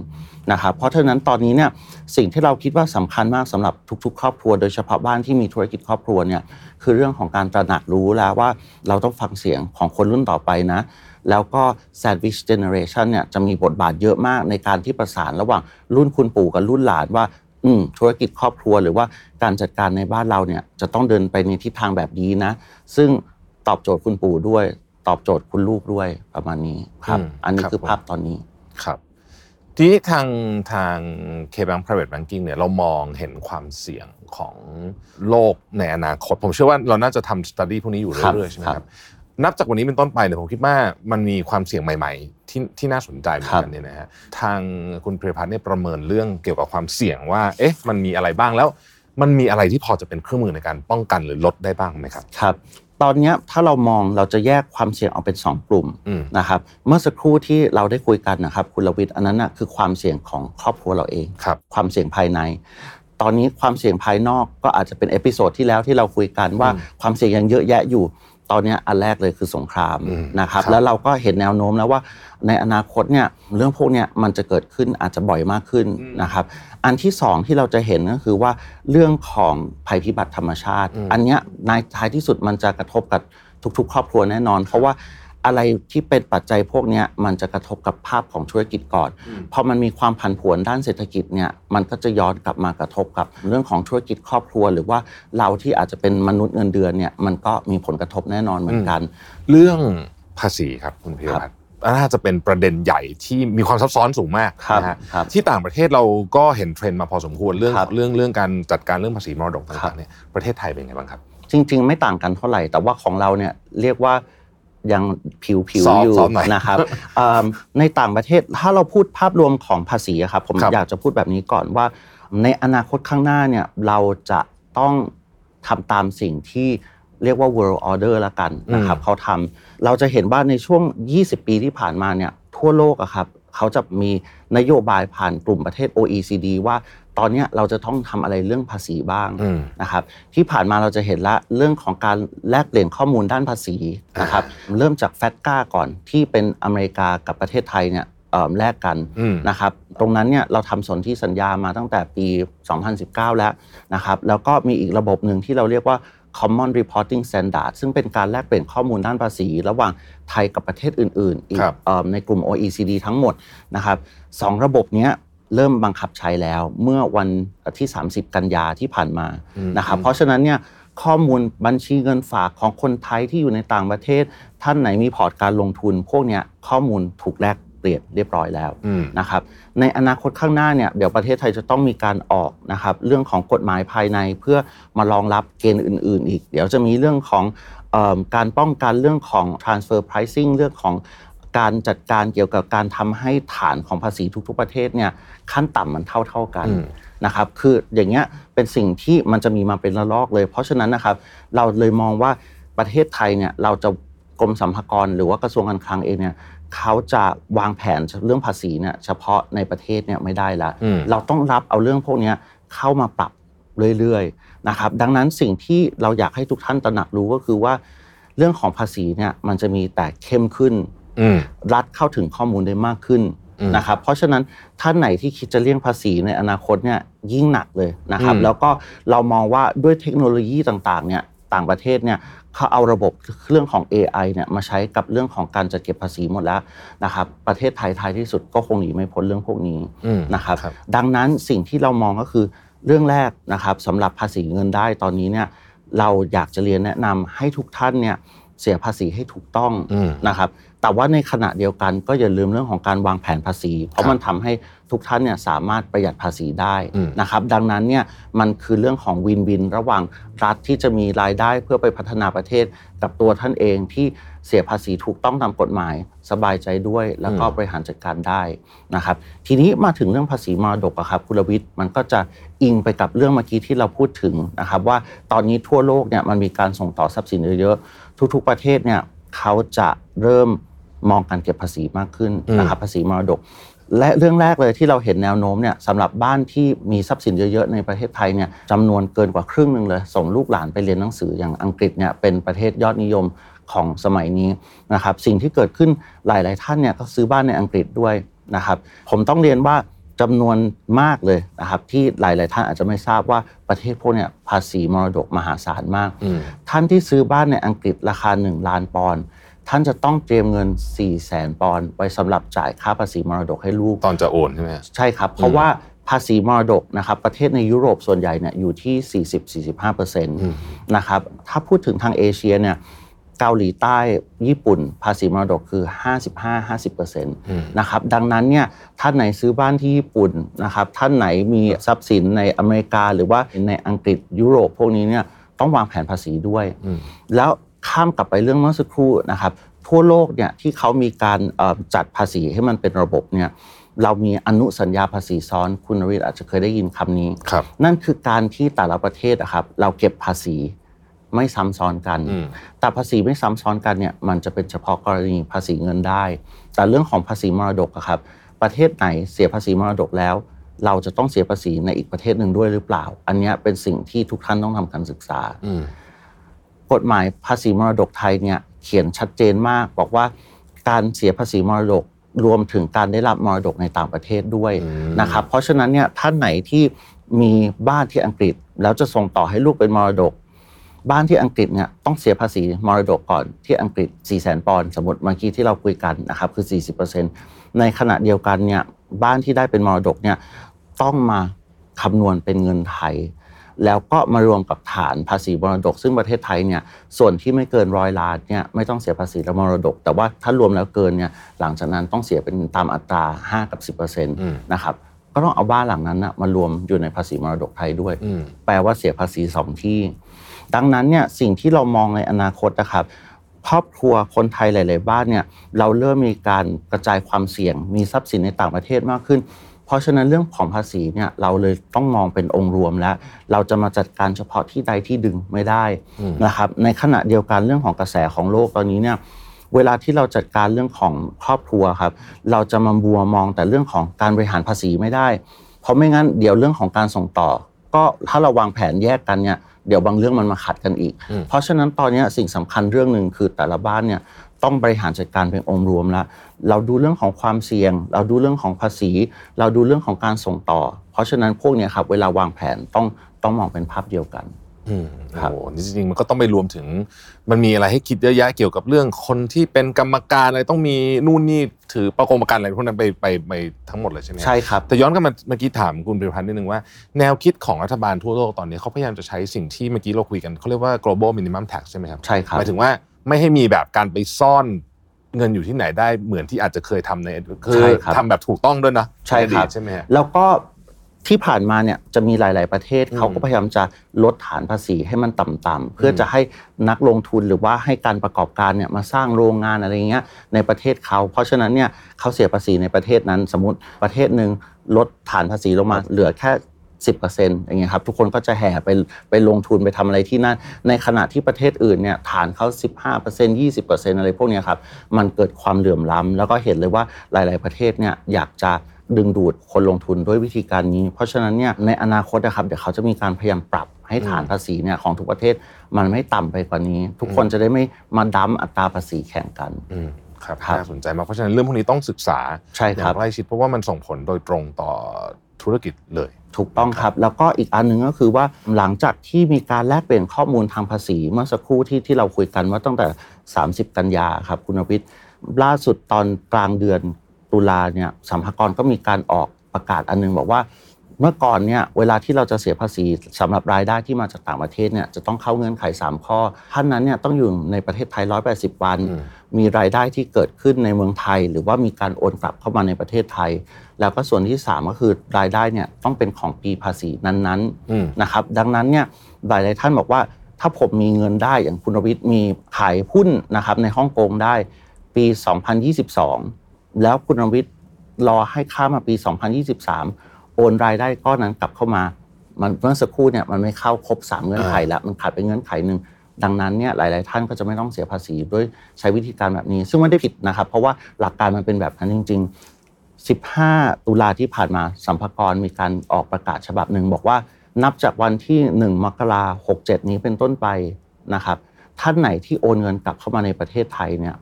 นะครับ เพราะฉะนั้นตอนนี้เนี่ยสิ่งที่เราคิดว่าสำคัญมากสำหรับทุก ๆ ครอบครัว โดยเฉพาะบ้านที่มีธุรกิจครอบครัวเนี่ยคือเรื่องของการตระหนักรู้แล้วว่าเราต้องฟังเสียงของคนรุ่นต่อไปนะ แล้วก็ sandwich generation เนี่ยจะมีบทบาทเยอะมากในการที่ประสานระหว่างรุ่นคุณปู่กับรุ่นหลานว่าอืมธุรกิจครอบครัวหรือว่าการจัดการในบ้านเราเนี่ยจะต้องเดินไปในทิศทางแบบนี้นะ ซึ่งตอบโจทย์คุณปู่ด้วย ตอบโจทย์คุณลูกด้วยประมาณนี้ครับอืมอันนี้ครับคือผมภาพตอนนี้ครับ ทีนี้ทางทาง KBank Private Banking เนี่ยเรามองเห็นความเสี่ยงของโลกในอนาคต ผมเชื่อว่าเราน่าจะทำสตูดี้พวกนี้อยู่ครับเรื่อยๆใช่ไหมคครัรับบ นับจากวันนี้เป็นต้นไปเนี่ยผมคิดว่ามันมีความเสี่ยงใหม่ๆ ที่ที่น่าสนใจเหมือนกันครับเนี่ยนะฮะทางคุณพิรพัฒน์เนี่ยประเมินเรื่องเกี่ยวกับความเสี่ยงว่า เอ๊ะมันมีอะไรบ้างแล้ว มันมีอะไรที่พอจะเป็นเครื่องมือในการป้องกันหรือลดได้บ้างไหมครับครับ ตอนเนี้ยถ้าเรามองเราจะแยกความเสี่ยงออกเป็น 2 กลุ่มอืมนะครับเมื่อสักครู่ที่เราได้คุยกันนะครับคุณลวิทย์อันนั้นนะคือความเสี่ยงของครอบครัวเราเองครับความเสี่ยงภายในตอนนี้ความเสี่ยงภายนอกก็อาจจะเป็น episode ที่แล้วที่เราคุยกันว่าความเสี่ยงยังเยอะแยะอยู่ ตอนเนี้ยอันแรกเลยคือสงครามอืมนะครับครับ แล้วเราก็เห็นแนวโน้มแล้วว่าในอนาคตเนี่ยเรื่องพวกเนี้ยมันจะเกิดขึ้นอาจจะบ่อยมากขึ้นนะครับ อันที่สองที่เราจะเห็นก็คือว่าเรื่องของภัยพิบัติธรรมชาติ อันเนี้ยในท้ายที่สุดมันจะกระทบกับทุก ๆ ครอบครัวแน่นอน เพราะว่า อะไรที่เป็นปัจจัยพวกเนี้ยมันจะกระทบกับภาพของธุรกิจก่อน พอมันมีความผันผวนด้านเศรษฐกิจเนี่ยมันก็จะย้อนกลับมากระทบกับเรื่องของธุรกิจครอบครัว หรือว่าเราที่อาจจะเป็นมนุษย์เงินเดือนเนี่ยมันก็มีผลกระทบแน่นอนเหมือนกัน เรื่องภาษีครับคุณพิรพัฒน์น่าจะเป็นประเด็นใหญ่ที่มีความซับซ้อนสูงมากครับนะฮะครับที่ต่างประเทศเราก็เห็นเทรนด์มาพอสมควรเรื่องครับเรื่องเรื่องการจัดการเรื่องภาษีมรดกต่างบเนี่ยประเทศไทยเป็นไงบ้างครับ จริง ๆ ไม่ต่างกันเท่าไหร่แต่ว่าของเราเนี่ยเรียกว่า ยังผิวผิว soft อยู่ soft หน่อยนะครับเอิ่มในต่างประเทศถ้าเราพูดภาพรวมของภาษีอะครับผมครับอยากจะพูดแบบนี้ก่อนว่า ในอนาคตข้างหน้าเนี่ยเราจะต้องทำตามสิ่งที่เรียกว่า world order ละกันนะครับเขาทำเราจะเห็นว่าในช่วง 20 ปีที่ผ่านมาเนี่ยทั่วโลกอะครับ เขาจะมีนโยบายผ่านกลุ่มประเทศ OECD ว่าตอนเนี้ยเราจะต้องทำอะไรเรื่องภาษีบ้างอืมนะครับที่ผ่านมาเราจะเห็นละเรื่องของการแลกเปลี่ยนข้อมูลด้านภาษีนะครับเริ่มจากแฟตก้าก่อนที่เป็นอเมริกากับประเทศไทยเนี่ยเอ่อแลกกันอืมนะครับตรงนั้นเนี่ยเราทำสนธิสัญญามาตั้งแต่ปี 2019 แล้วนะครับแล้วก็มีอีกระบบหนึ่งที่เราเรียกว่า Common Reporting Standard ซึ่งเป็นการแลกเปลี่ยนข้อมูลด้านภาษี ระหว่างไทยกับประเทศอื่นๆอีกครับเอิ่มในกลุ่ม OECD ทั้งหมดนะครับสองระบบเนี้ยเริ่มบังคับใช้แล้วเมื่อวันที่ 30 กันยาที่ผ่านมานะครับเพราะฉะนั้นเนี่ยข้อมูลบัญชีเงินฝากของคนไทยที่อยู่ในต่างประเทศ ท่านไหนมีพอร์ตการลงทุน พวกเนี้ยข้อมูลถูกแลก เปลี่ยนเรียบร้อยแล้วอืมนะครับในอนาคตข้างหน้าเนี่ยเดี๋ยวประเทศไทยจะต้องมีการออกนะครับเรื่องของกฎหมายภายในเพื่อมารองรับเกณฑ์อื่น ๆ อีก เดี๋ยวจะมีเรื่องของเอมการป้องกันเรื่องของ transfer pricing เรื่องของการจัดการเกี่ยวกับการทำให้ฐานของภาษีทุกๆประเทศเนี่ยขั้นต่ำมันเท่า ๆกันอืมนะครับคืออย่างเงี้ยเป็นสิ่งที่มันจะมีมาเป็นระลอกเลย เพราะฉะนั้นนะครับเราเลยมองว่าประเทศไทยเนี่ยเราจะกรมสรรพากรหรือว่ากระทรวงการคลังเองเนี่ย เขาจะวางแผนเรื่องภาษีเนี่ยเฉพาะในประเทศเนี่ยไม่ได้ละอืมเราต้องรับเอาเรื่องพวกเนี้ยเข้ามาปรับเรื่อยๆนะครับ ดังนั้นสิ่งที่เราอยากให้ทุกท่านตระหนักรู้ก็คือว่า เรื่องของภาษีเนี่ยมันจะมีแต่เข้มขึ้นอืมรัฐเข้าถึงข้อมูลได้มากขึ้นอืมนะครับเพราะฉะนั้นท่านไหนที่คิดจะเลี่ยงภาษีในอนาคตเนี่ยยิ่งหนักเลยนะครับอืมแล้วก็เรามองว่าด้วยเทคโนโลยีต่างๆเนี่ย ต่างประเทศเนี่ยเขาเอาระบบเรื่องของ AI เนี่ยมาใช้กับเรื่องของการจัดเก็บภาษีหมดแล้วนะครับประเทศไทยท้ายที่สุดก็คงหนีไม่พ้นเรื่องพวกนี้อืมนะครับครับดังนั้นสิ่งที่เรามองก็คือเรื่องแรกนะครับสำหรับภาษีเงินได้ตอนนี้เนี่ยเราอยากจะเรียนแนะนำให้ทุกท่านเนี่ยเสียภาษีให้ถูกต้องอืมนะครับแต่ว่าในขณะเดียวกันก็อย่าลืมเรื่องของการวางแผนภาษี เพคราะรับมันทำให้ ทุกท่านเนี่ยสามารถประหยัดภาษีได้อืมนะครับดังนั้นเนี่ยมันคือเรื่องของวินวินระหว่างรัฐที่จะมีรายได้เพื่อไปพัฒนาประเทศ กับตัวท่านเองที่เสียภาษีถูกต้องตามกฎหมาย สบายใจด้วยแล้วก็บริหารจัดการได้นะครับทีนี้มาถึงเรื่องภาษีมรดกอะครับคุณรวิทย์มันก็จะอิงไปกับเรื่องเมื่อกี้ที่เราพูดถึงนะครับว่าตอนนี้ทั่วโลกเนี่ยมันมีการส่งต่อทรัพย์สินเยอะๆทุก ๆ ประเทศเนี่ยเขาจะเริ่มมองการเก็บภาษีมากขึ้นนะครับภาษีมรดก และเรื่องแรกเลยที่เราเห็นแนวโน้มเนี่ยสำหรับบ้านที่มีทรัพย์สินเยอะๆในประเทศไทยเนี่ยจำนวนเกินกว่าครึ่งหนึ่งเลย ส่งลูกหลานไปเรียนหนังสืออย่างอังกฤษเนี่ยเป็นประเทศยอดนิยมของสมัยนี้นะครับสิ่งที่เกิดขึ้นหลาย ๆ ท่านเนี่ยก็ซื้อบ้านในอังกฤษด้วยนะครับผมต้องเรียนว่าจำนวนมากเลยนะครับที่หลาย ๆ ท่านอาจจะไม่ทราบว่าประเทศพวกเนี่ยภาษีมรดกมหาศาลมากอืมท่านที่ซื้อบ้านในอังกฤษราคา 1 ล้านปอนด์ ท่านจะต้องเตรียมเงิน4 0 0แสนปอนด์ไว้สำหรับจ่ายค่าภาษีมรดกให้ลูก ตอนจะโอนใช่ไหมฮะใช่ครับ เพราะว่าภาษีมรดกนะครับประเทศในยุโรปส่วนใหญ่เนี่ยอยู่ที่ 40-45%นะครับถ้าพูดถึงทางเอเชียเนี่ยเกาหลีใต้ญี่ปุ่น ภาษีมรดกคือ 55-50%นะครับดังนั้นเนี่ยท่านไหนซื้อบ้านที่ญี่ปุ่นนะครับท่านไหนมีทรัพย์สินในอเมริกา หรือว่าในอังกฤษยุโรปพวกนี้เนี่ยต้องวางแผนภาษีด้วย แล้ว ข้ามกลับไปเรื่องเมื่อสักครู่นะครับทั่วโลกเนี่ยที่เขามีการเอ่อจัดภาษีให้มันเป็นระบบเนี่ยเรามีอนุสัญญาภาษีซ้อนคุณนริศอาจจะเคยได้ยินคำนี้ครับนั่นคือการที่แต่ละประเทศอะครับเราเก็บภาษีไม่ซ้ำซ้อนกันอืมแต่ภาษีไม่ซ้ำซ้อนกันเนี่ยมันจะเป็นเฉพาะกรณีภาษีเงินได้ แต่เรื่องของภาษีมรดกอะครับ ประเทศไหนเสียภาษีมรดกแล้ว เราจะต้องเสียภาษีในอีกประเทศหนึ่งด้วยหรือเปล่า อันเนี้ยเป็นสิ่งที่ทุกท่านต้องทำการศึกษาอืม กฎหมายภาษีมรดกไทยเนี่ยเขียนชัดเจนมาก บอกว่าการเสียภาษีมรดกรวมถึงการได้รับมรดกในต่างประเทศด้วยอืมนะครับเพราะฉะนั้นเนี่ยท่านไหนที่มีบ้านที่อังกฤษ แล้วจะส่งต่อให้ลูกเป็นมรดก บ้านที่อังกฤษเนี่ยต้องเสียภาษีมรดกก่อนที่อังกฤษ 4 0 0 0 0 0ปอนด์สมมติเมื่อกี้ที่เราคุยกันนะครับคือ 40%ในขณะเดียวกันเนี่ยบ้านที่ได้เป็นมรดกเนี่ยต้องมาคำนวณเป็นเงินไทย แล้วก็มารวมกับฐานภาษีมรดก ซึ่งประเทศไทยเนี่ยส่วนที่ไม่เกินร้อยล้านเนี่ยไม่ต้องเสียภาษีและมรดก แต่ว่าถ้ารวมแล้วเกินเนี่ยหลังจากนั้นต้องเสียเป็นตามอัตรา 5 กับ 10%นะครับก็ต้องเอาบ้านหลังนั้นนะมารวมอยู่ในภาษีมรดกไทยด้วยอืมแปลว่าเสียภาษีสองที่ ดังนั้นเนี่ยสิ่งที่เรามองในอนาคตนะครับครอบครัวคนไทยหลาย ๆ บ้านเนี่ยเราเริ่มมีการกระจายความเสี่ยง มีทรัพย์สินในต่างประเทศมากขึ้น เพราะฉะนั้นเรื่องของภาษีเนี่ยเราเลยต้องมองเป็นองค์รวมแล้ว เราจะมาจัดการเฉพาะที่ใดที่ดึงไม่ได้นะครับในขณะเดียวกันเรื่องของกระแสของโลกตอนนี้เนี่ยเวลาที่เราจัดการเรื่องของครอบครัวครับ เราจะมาบัวมองแต่เรื่องของการบริหารภาษีไม่ได้ เพราะไม่งั้นเดี๋ยวเรื่องของการส่งต่อ ก็ถ้าเราวางแผนแยกกันเนี่ยเดี๋ยวบางเรื่องมันมาขัดกันอีก เพราะฉะนั้นตอนนี้สิ่งสำคัญเรื่องหนึ่งคือแต่ละบ้านเนี่ย ต้องบริหารจัดการเป็นองค์รวมแล้วเราดูเรื่องของความเสี่ยง เราดูเรื่องของภาษี เราดูเรื่องของการส่งต่อ เพราะฉะนั้นพวกเนี้ยครับเวลาวางแผนต้องต้องมองเป็นภาพเดียวกันอืมครับโอ้โหนี่จริงๆมันก็ต้องไปรวมถึง มันมีอะไรให้คิดเยอะแยะเกี่ยวกับเรื่องคนที่เป็นกรรมการอะไรต้องมีนู่นนี่ถือประกงประกันอะไรพวกนั้นไปไปไปทั้งหมดเลยใช่ไหมใช่ครับแต่ย้อนกลับมาเมื่อกี้ถามคุณพิรพันธ์นิดนึงว่าแนวคิดของรัฐบาลทั่วโลกตอนนี้เขาพยายามจะใช้สิ่งที่เมื่อกี้เราคุยกันเขาเรียกว่า global minimum tax ใช่ไหมครับใช่ครับหมายถึงว่า ไม่ให้มีแบบการไปซ่อนเงินอยู่ที่ไหนได้เหมือนที่อาจจะเคยทำในคือใช่ครับทำแบบถูกต้องด้วยนะใช่ครับนอดีตใช่ไหมฮะแล้วก็ที่ผ่านมาเนี่ยจะมีหลาย ๆประเทศอืมเขาก็พยายามจะลดฐานภาษีให้มันต่ำๆเพื่อจะให้นักลงทุนหรือว่าให้การประกอบการเนี่ยมาสร้างโรงงานอะไรเงี้ยในประเทศเขาเพราะฉะนั้นเนี่ยเขาเสียภาษีในประเทศนั้น สมมติประเทศหนึ่งลดฐานภาษีลงมาเหลือแค่ 10%อย่างเงี้ยครับทุกคนก็จะแห่ไปไปลงทุนไปทำอะไรที่นั่นในขณะที่ประเทศอื่นเนี่ยฐานเขา 15% 20%อะไรพวกเนี้ยครับมันเกิดความเหลื่อมล้ำแล้วก็เห็นเลยว่าหลาย ๆประเทศเนี่ยอยากจะดึงดูดคนลงทุนด้วยวิธีการนี้ เพราะฉะนั้นเนี่ยในอนาคตนะครับเดี๋ยวเขาจะมีการพยายามปรับให้ฐานภาษีเนี่ยของทุกประเทศมันไม่ต่ำไปกว่านี้ ทุกคนจะได้ไม่มาดั้มอัตราภาษีแข่งกันอืมครับครับน่าสนใจมากเพราะฉะนั้นเรื่องพวกนี้ต้องศึกษาใช่อคย่ารับงใกล้ชิดเพราะว่ามันส่งผลโดยตรงต่อ ธุรกิจเลย ถูกต้องครับ แล้วก็อีกอันหนึ่งก็คือว่าหลังจากที่มีการแลกเปลี่ยนข้อมูลทางภาษีเมื่อสักครู่ที่ที่เราคุยกันว่าตั้งแต่ 30 กันยาครับคุณอวิทย์ล่าสุดตอนกลางเดือนตุลาเนี่ยสัมภากรก็มีการออกประกาศอันหนึงบอกว่าเมื่อก่อนเนี่ยเวลาที่เราจะเสียภาษีสำหรับรายได้ที่มาจากต่างประเทศเนี่ยจะต้องเข้าเงื่อนไข 3 ข้อท่านนั้นเนี่ยต้องอยู่ในประเทศไทย 180 วันอื มมีรายได้ที่เกิดขึ้นในเมืองไทย หรือว่ามีการโอนกลับเข้ามาในประเทศไทย แล้วก็ส่วนที่ 3 ก็คือรายได้เนี่ยต้องเป็นของปีภาษีนั้นอืมๆนะครับดังนั้นเนี่ยหลายๆท่านบอกว่าถ้าผมมีเงินได้อย่างคุณรวิทย์มีขายหุ้นนะครับในฮ่องกงได้ปี 2022 แล้วคุณรวิทย์รอให้ข้ามมาปี 2023 โอนรายได้ก้อนนั้นกลับเข้ามามันเมื่อสักครู่เนี่ยมันไม่เข้าครบ3เงื่อนไขแล้วมันขาดไปเงื่อนไขหนึ่ง ดังนั้นเนี่ยหลาย ๆ ท่านก็จะไม่ต้องเสียภาษีด้วยใช้วิธีการแบบนี้ ซึ่งไม่ได้ผิดนะครับ เพราะว่าหลักการมันเป็นแบบนั้นจริง ๆ 15 ตุลาที่ผ่านมาสัมภากรมีการออกประกาศฉบับหนึ่งบอกว่านับจากวันที่ 1 มกราคม67นี้เป็นต้นไปนะครับ ท่านไหนที่โอนเงินกลับเข้ามาในประเทศไทยเนี่ย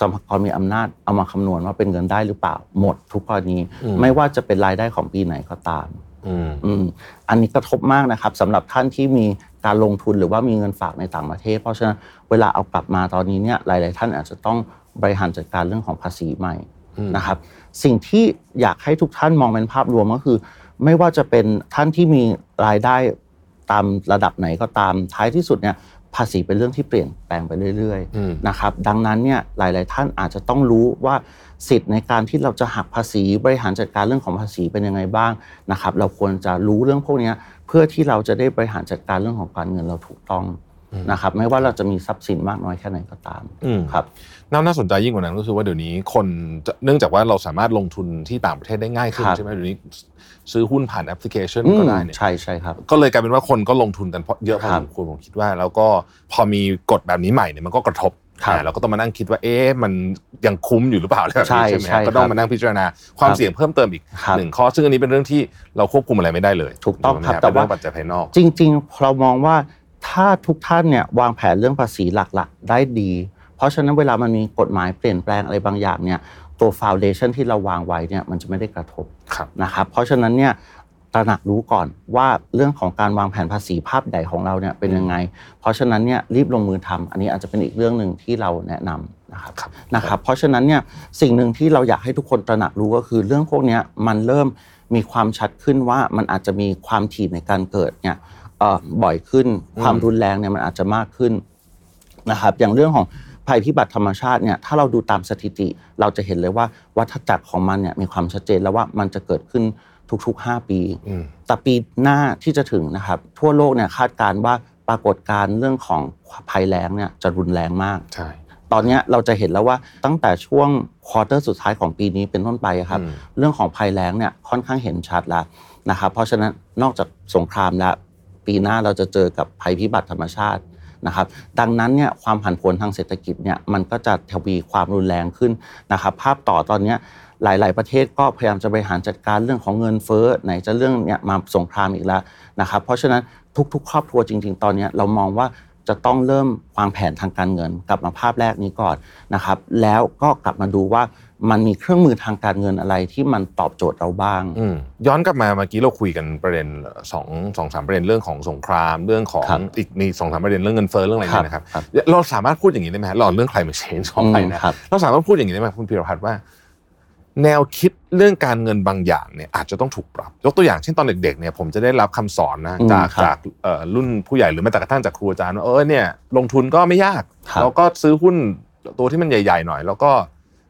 สัมภากรมีอำนาจเอามาคำนวณว่าเป็นเงินได้หรือเปล่าหมดทุกกรณีอืมไม่ว่าจะเป็นรายได้ของปีไหนก็ตามอืมอืมอันนี้กระทบมากนะครับสำหรับท่านที่มี การลงทุนหรือว่ามีเงินฝากในต่างประเทศ เพราะฉะนั้นเวลาเอากลับมาตอนนี้เนี่ยหลาย ๆ ท่านอาจจะต้องบริหารจัดการเรื่องของภาษีใหม่อืมนะครับสิ่งที่อยากให้ทุกท่านมองเป็นภาพรวมก็คือ ไม่ว่าจะเป็นท่านที่มีรายได้ตามระดับไหนก็ตามท้ายที่สุดเนี่ย ภาษีเป็นเรื่องที่เปลี่ยนแปลงไปเรื่อยๆอืมนะครับดังนั้นเนี่ยหลาย ๆ ท่านอาจจะต้องรู้ว่าสิทธิ์ในการที่เราจะหักภาษีบริหารจัดการเรื่องของภาษีเป็นยังไงบ้างนะครับเราควรจะรู้เรื่องพวกเนี้ยเพื่อที่เราจะได้บริหารจัดการเรื่องของการเงินเราถูกต้อง นะครับไม่ว่าเราจะมีทรัพย์สินมากน้อยแค่ไหนก็ตามอืมครับน่าน่าสนใจยิ่งกว่านั้นก็คือว่าเดี๋ยวนี้คนจะเนื่องจากว่าเราสามารถลงทุนที่ต่างประเทศได้ง่ายขึ้นครับใช่ไหมเดี๋ยวนี้ซื้อหุ้นผ่านแอปพลิเคชันอืมก็ได้เนี่ยใช่ใช่ครับก็เลยกลายเป็นว่าคนก็ลงทุนกันเพราะเยอะพอครับสมควรผมคิดว่า แล้วก็พอมีกฎแบบนี้ใหม่เนี่ยมันก็กระทบครับอ่าเราก็ต้องมานั่งคิดว่าเอ๊ะมันยังคุ้มอยู่หรือเปล่าอะไรแบบใช่นี้ใช่ไหมใช่ก็ต้องครับมานั่งพิจารณาความครับเสี่ยงเพิ่มเติมอีกครับหนึ่งข้อซึ่งอันนี้เป็นเรื่องที่เราควบคุมอะไรไม่ได้เลย ถูกต้องครับไหมแต่ว่าเป็นเรื่องปัจจัยภายนอก จริง ๆ เรามองว่า ถ้าทุกท่านเนี่ยวางแผนเรื่องภาษีหลักๆ ได้ดี เพราะฉะนั้นเวลามันมีกฎหมายเปลี่ยนแปลงอะไรบางอย่างเนี่ยตัวฟ u วเดชันที่เราวางไว้เนี่ยมันจะไม่ได้กระทบครับนะครับเพราะฉะนั้นเนี่ยตระหนักรู้ก่อนว่าเรื่องของการวางแผนภาษีภาพใหญ่ของเราเนี่ยเป็นยังไง เพราะฉะนั้นเนี่ยรีบลงมือทำอันนี้อาจจะเป็นอีกเรื่องหนึ่งที่เราแนะนำนะครับครับนะครับเพราะฉะนั้นเนี่ยสิ่งหนึ่งที่เราอยากให้ทุกคนตระหนักรู้ก็คือเรื่องพวกเนี้ยมันเริ่มมีความชัดขึ้นว่ามันอาจจะมีความถี่ในการเกิดเนี่ยเอ่อ บ่อยขึ้น ความรุนแรงเนี่ยมันอาจจะมากขึ้นนะครับ อย่างเรื่องของภัยพิบัติธรรมชาติเนี่ยถ้าเราดูตามสถิติ เราจะเห็นเลยว่าวัฏจักรของมันเนี่ยมีความชัดเจนแล้วว่ามันจะเกิดขึ้นทุกๆ 5 ปีอืมแต่ปีหน้าที่จะถึงนะครับ ทั่วโลกเนี่ยคาดการณ์ว่าปรากฏการณ์เรื่องของภัยแล้งเนี่ยจะรุนแรงมากใช่ตอนเนี้ยเราจะเห็นแล้วว่าตั้งแต่ช่วงควอเตอร์สุดท้ายของปีนี้เป็นต้นไปอะครับอืมเรื่องของภัยแล้งเนี่ยค่อนข้างเห็นชัดแล้วนะครับ เพราะฉะนั้นนอกจากสงครามแล้ว ปีหน้าเราจะเจอกับภัยพิบัติธรรมชาตินะครับ ดังนั้นเนี่ยความผันผวนทางเศรษฐกิจเนี่ยมันก็จะทวีความรุนแรงขึ้นนะครับ ภาพต่อตอนนี้ยหลาย ๆ ประเทศก็พยายามจะบริหารจัดการเรื่องของเงินเฟ้อไหนจะเรื่องเนี่ยมาสงครามอีกแล้วนะครับ เพราะฉะนั้นทุก ๆ ครอบครัวจริง ๆ ตอนนี้เรามองว่าจะต้องเริ่มวางแผนทางการเงิน กลับมาภาพแรกนี้ก่อนนะครับ แล้วก็กลับมาดูว่า มันมีเครื่องมือทางการเงินอะไรที่มันตอบโจทย์เราบ้างอืมย้อนกลับมาเมื่อกี้เราคุยกันประเด็นสองสองสามประเด็นเรื่องของสงครามเรื่องของครับอีกมีสองสามประเด็นเรื่องเงินเฟ้อเรื่องอะไรเนี่ยนะครับครับเราสามารถพูดอย่างนี้ได้ไหมฮะเราเรื่อง climate change ขอไปนะครับเราสามารถพูดอย่างนี้ได้ไหมคุณพีรพัฒน์ว่า แนวคิดเรื่องการเงินบางอย่างเนี่ยอาจจะต้องถูกปรับ ยกตัวอย่างเช่นตอนเด็กๆเนี่ยผมจะได้รับคำสอนนะอืมจากครับจากเอ่อรุ่นผู้ใหญ่หรือแม้แต่กระทั่งจากครูอาจารย์ว่าเออเนี่ยลงทุนก็ไม่ยากครับเราก็ซื้อหุ้นตัวที่มันใหญ่ ๆ หน่อย แล้วก็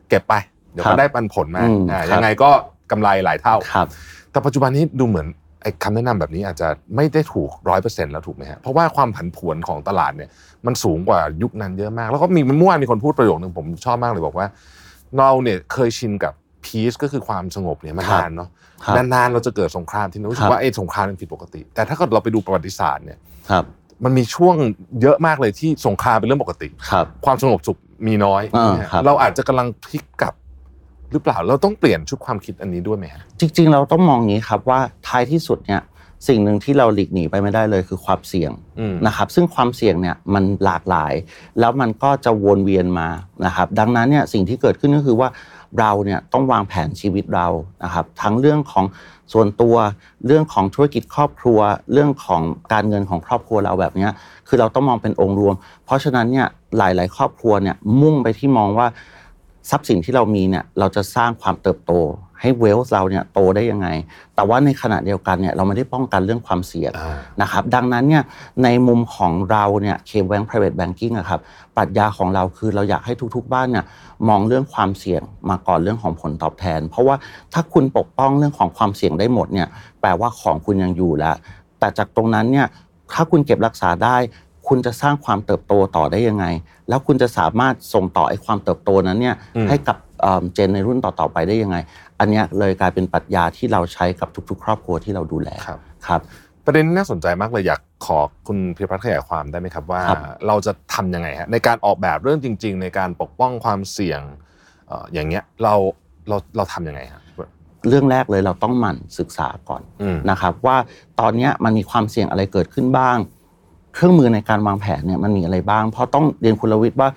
เก็บไปเดี๋ยวครัก็บได้ปันผลมาอืมอ่าครับยังไงก็กำไรหลายเท่าครับ แต่ปัจจุบันนี้ดูเหมือนไอ้คำแนะนำแบบนี้อาจจะไม่ได้ถูกร้อยเปอร์เซ็นต์แล้วถูกไหมฮะเพราะว่าความผันผวนของตลาดเนี่ยมันสูงกว่ายุคนั้นเยอะมาก แล้วก็มีเมื่อวานมีคนพูดประโยคนึงผมชอบมากเลยบอกว่า เราเนี่ยเคยชินกับพีซก็คือความสงบเนี่ยมาครับนานเนาะครับนานๆเราจะเกิดสงครามที่รู้สึครักบว่าไอ้สงครามมันผิดปกติ แต่ถ้าเกิดเราไปดูประวัติศาสตร์เนี่ยครับมันมีช่วงเยอะมากเลยที่สงครามเป็นเรื่องปกติครับความสงบสุขมีน้อยอ่านะฮะครับเราอาจจะกำลังพลิกกลับ หรือเปล่าเราต้องเปลี่ยนชุดความคิดอันนี้ด้วยไหมฮะจริง ๆ เราต้องมองงี้ครับว่าท้ายที่สุดเนี่ยสิ่งหนึ่งที่เราหลีกหนีไปไม่ได้เลยคือความเสี่ยงอืมนะครับซึ่งความเสี่ยงเนี่ยมันหลากหลาย แล้วมันก็จะวนเวียนมานะครับดังนั้นเนี่ยสิ่งที่เกิดขึ้นก็คือว่าเราเนี่ยต้องวางแผนชีวิตเรานะครับทั้งเรื่องของส่วนตัวเรื่องของธุรกิจครอบครัว เรื่องของการเงินของครอบครัวเราแบบเนี้ยคือเราต้องมองเป็นองค์รวม เพราะฉะนั้นเนี่ยหลาย ๆ ครอบครัวเนี่ยมุ่งไปที่มองว่า ทรัพย์สินที่เรามีเนี่ยเราจะสร้างความเติบโต ให้เวลส์เราเนี่ยโตได้ยังไง แต่ว่าในขณะเดียวกันเนี่ยเราไม่ได้ป้องกันเรื่องความเสี่ยงอ่านะครับดังนั้นเนี่ยในมุมของเราเนี่ยเคแบง private banking อะครับปรัชญาของเราคือเราอยากให้ทุกๆบ้านเนี่ยมองเรื่องความเสี่ยงมาก่อนเรื่องของผลตอบแทน เพราะว่าถ้าคุณปกป้องเรื่องของความเสี่ยงได้หมดเนี่ยแปลว่าของคุณยังอยู่แล้ว แต่จากตรงนั้นเนี่ยถ้าคุณเก็บรักษาได้ คุณจะสร้างความเติบโตต่อได้ยังไง แล้วคุณจะสามารถส่งต่อไอ้ความเติบโตนั้นเนี่ยอืมให้กับเอิ่มเจนในรุ่นต่อๆไปได้ยังไง อันเนี้ยเลยกลายเป็นปรัชญาที่เราใช้กับทุก ๆ ครอบครัวที่เราดูแลครับครับประเด็นนี้น่าสนใจมากเลยอยากขอคุณพิพัฒน์ขยายความได้ไหมครับว่าครับเราจะทำยังไงฮะในการออกแบบเรื่องจริง ๆ ในการปกป้องความเสี่ยงเอ่ออย่างเงี้ยเราเราเราทำยังไงฮะเรื่องแรกเลยเราต้องหมั่นศึกษาก่อนอืมนะครับว่าตอนเนี้ยมันมีความเสี่ยงอะไรเกิดขึ้นบ้าง เครื่องมือในการวางแผนเนี่ยมันมีอะไรบ้าง เพราะต้องเรียนคุณลวิทย์ว่า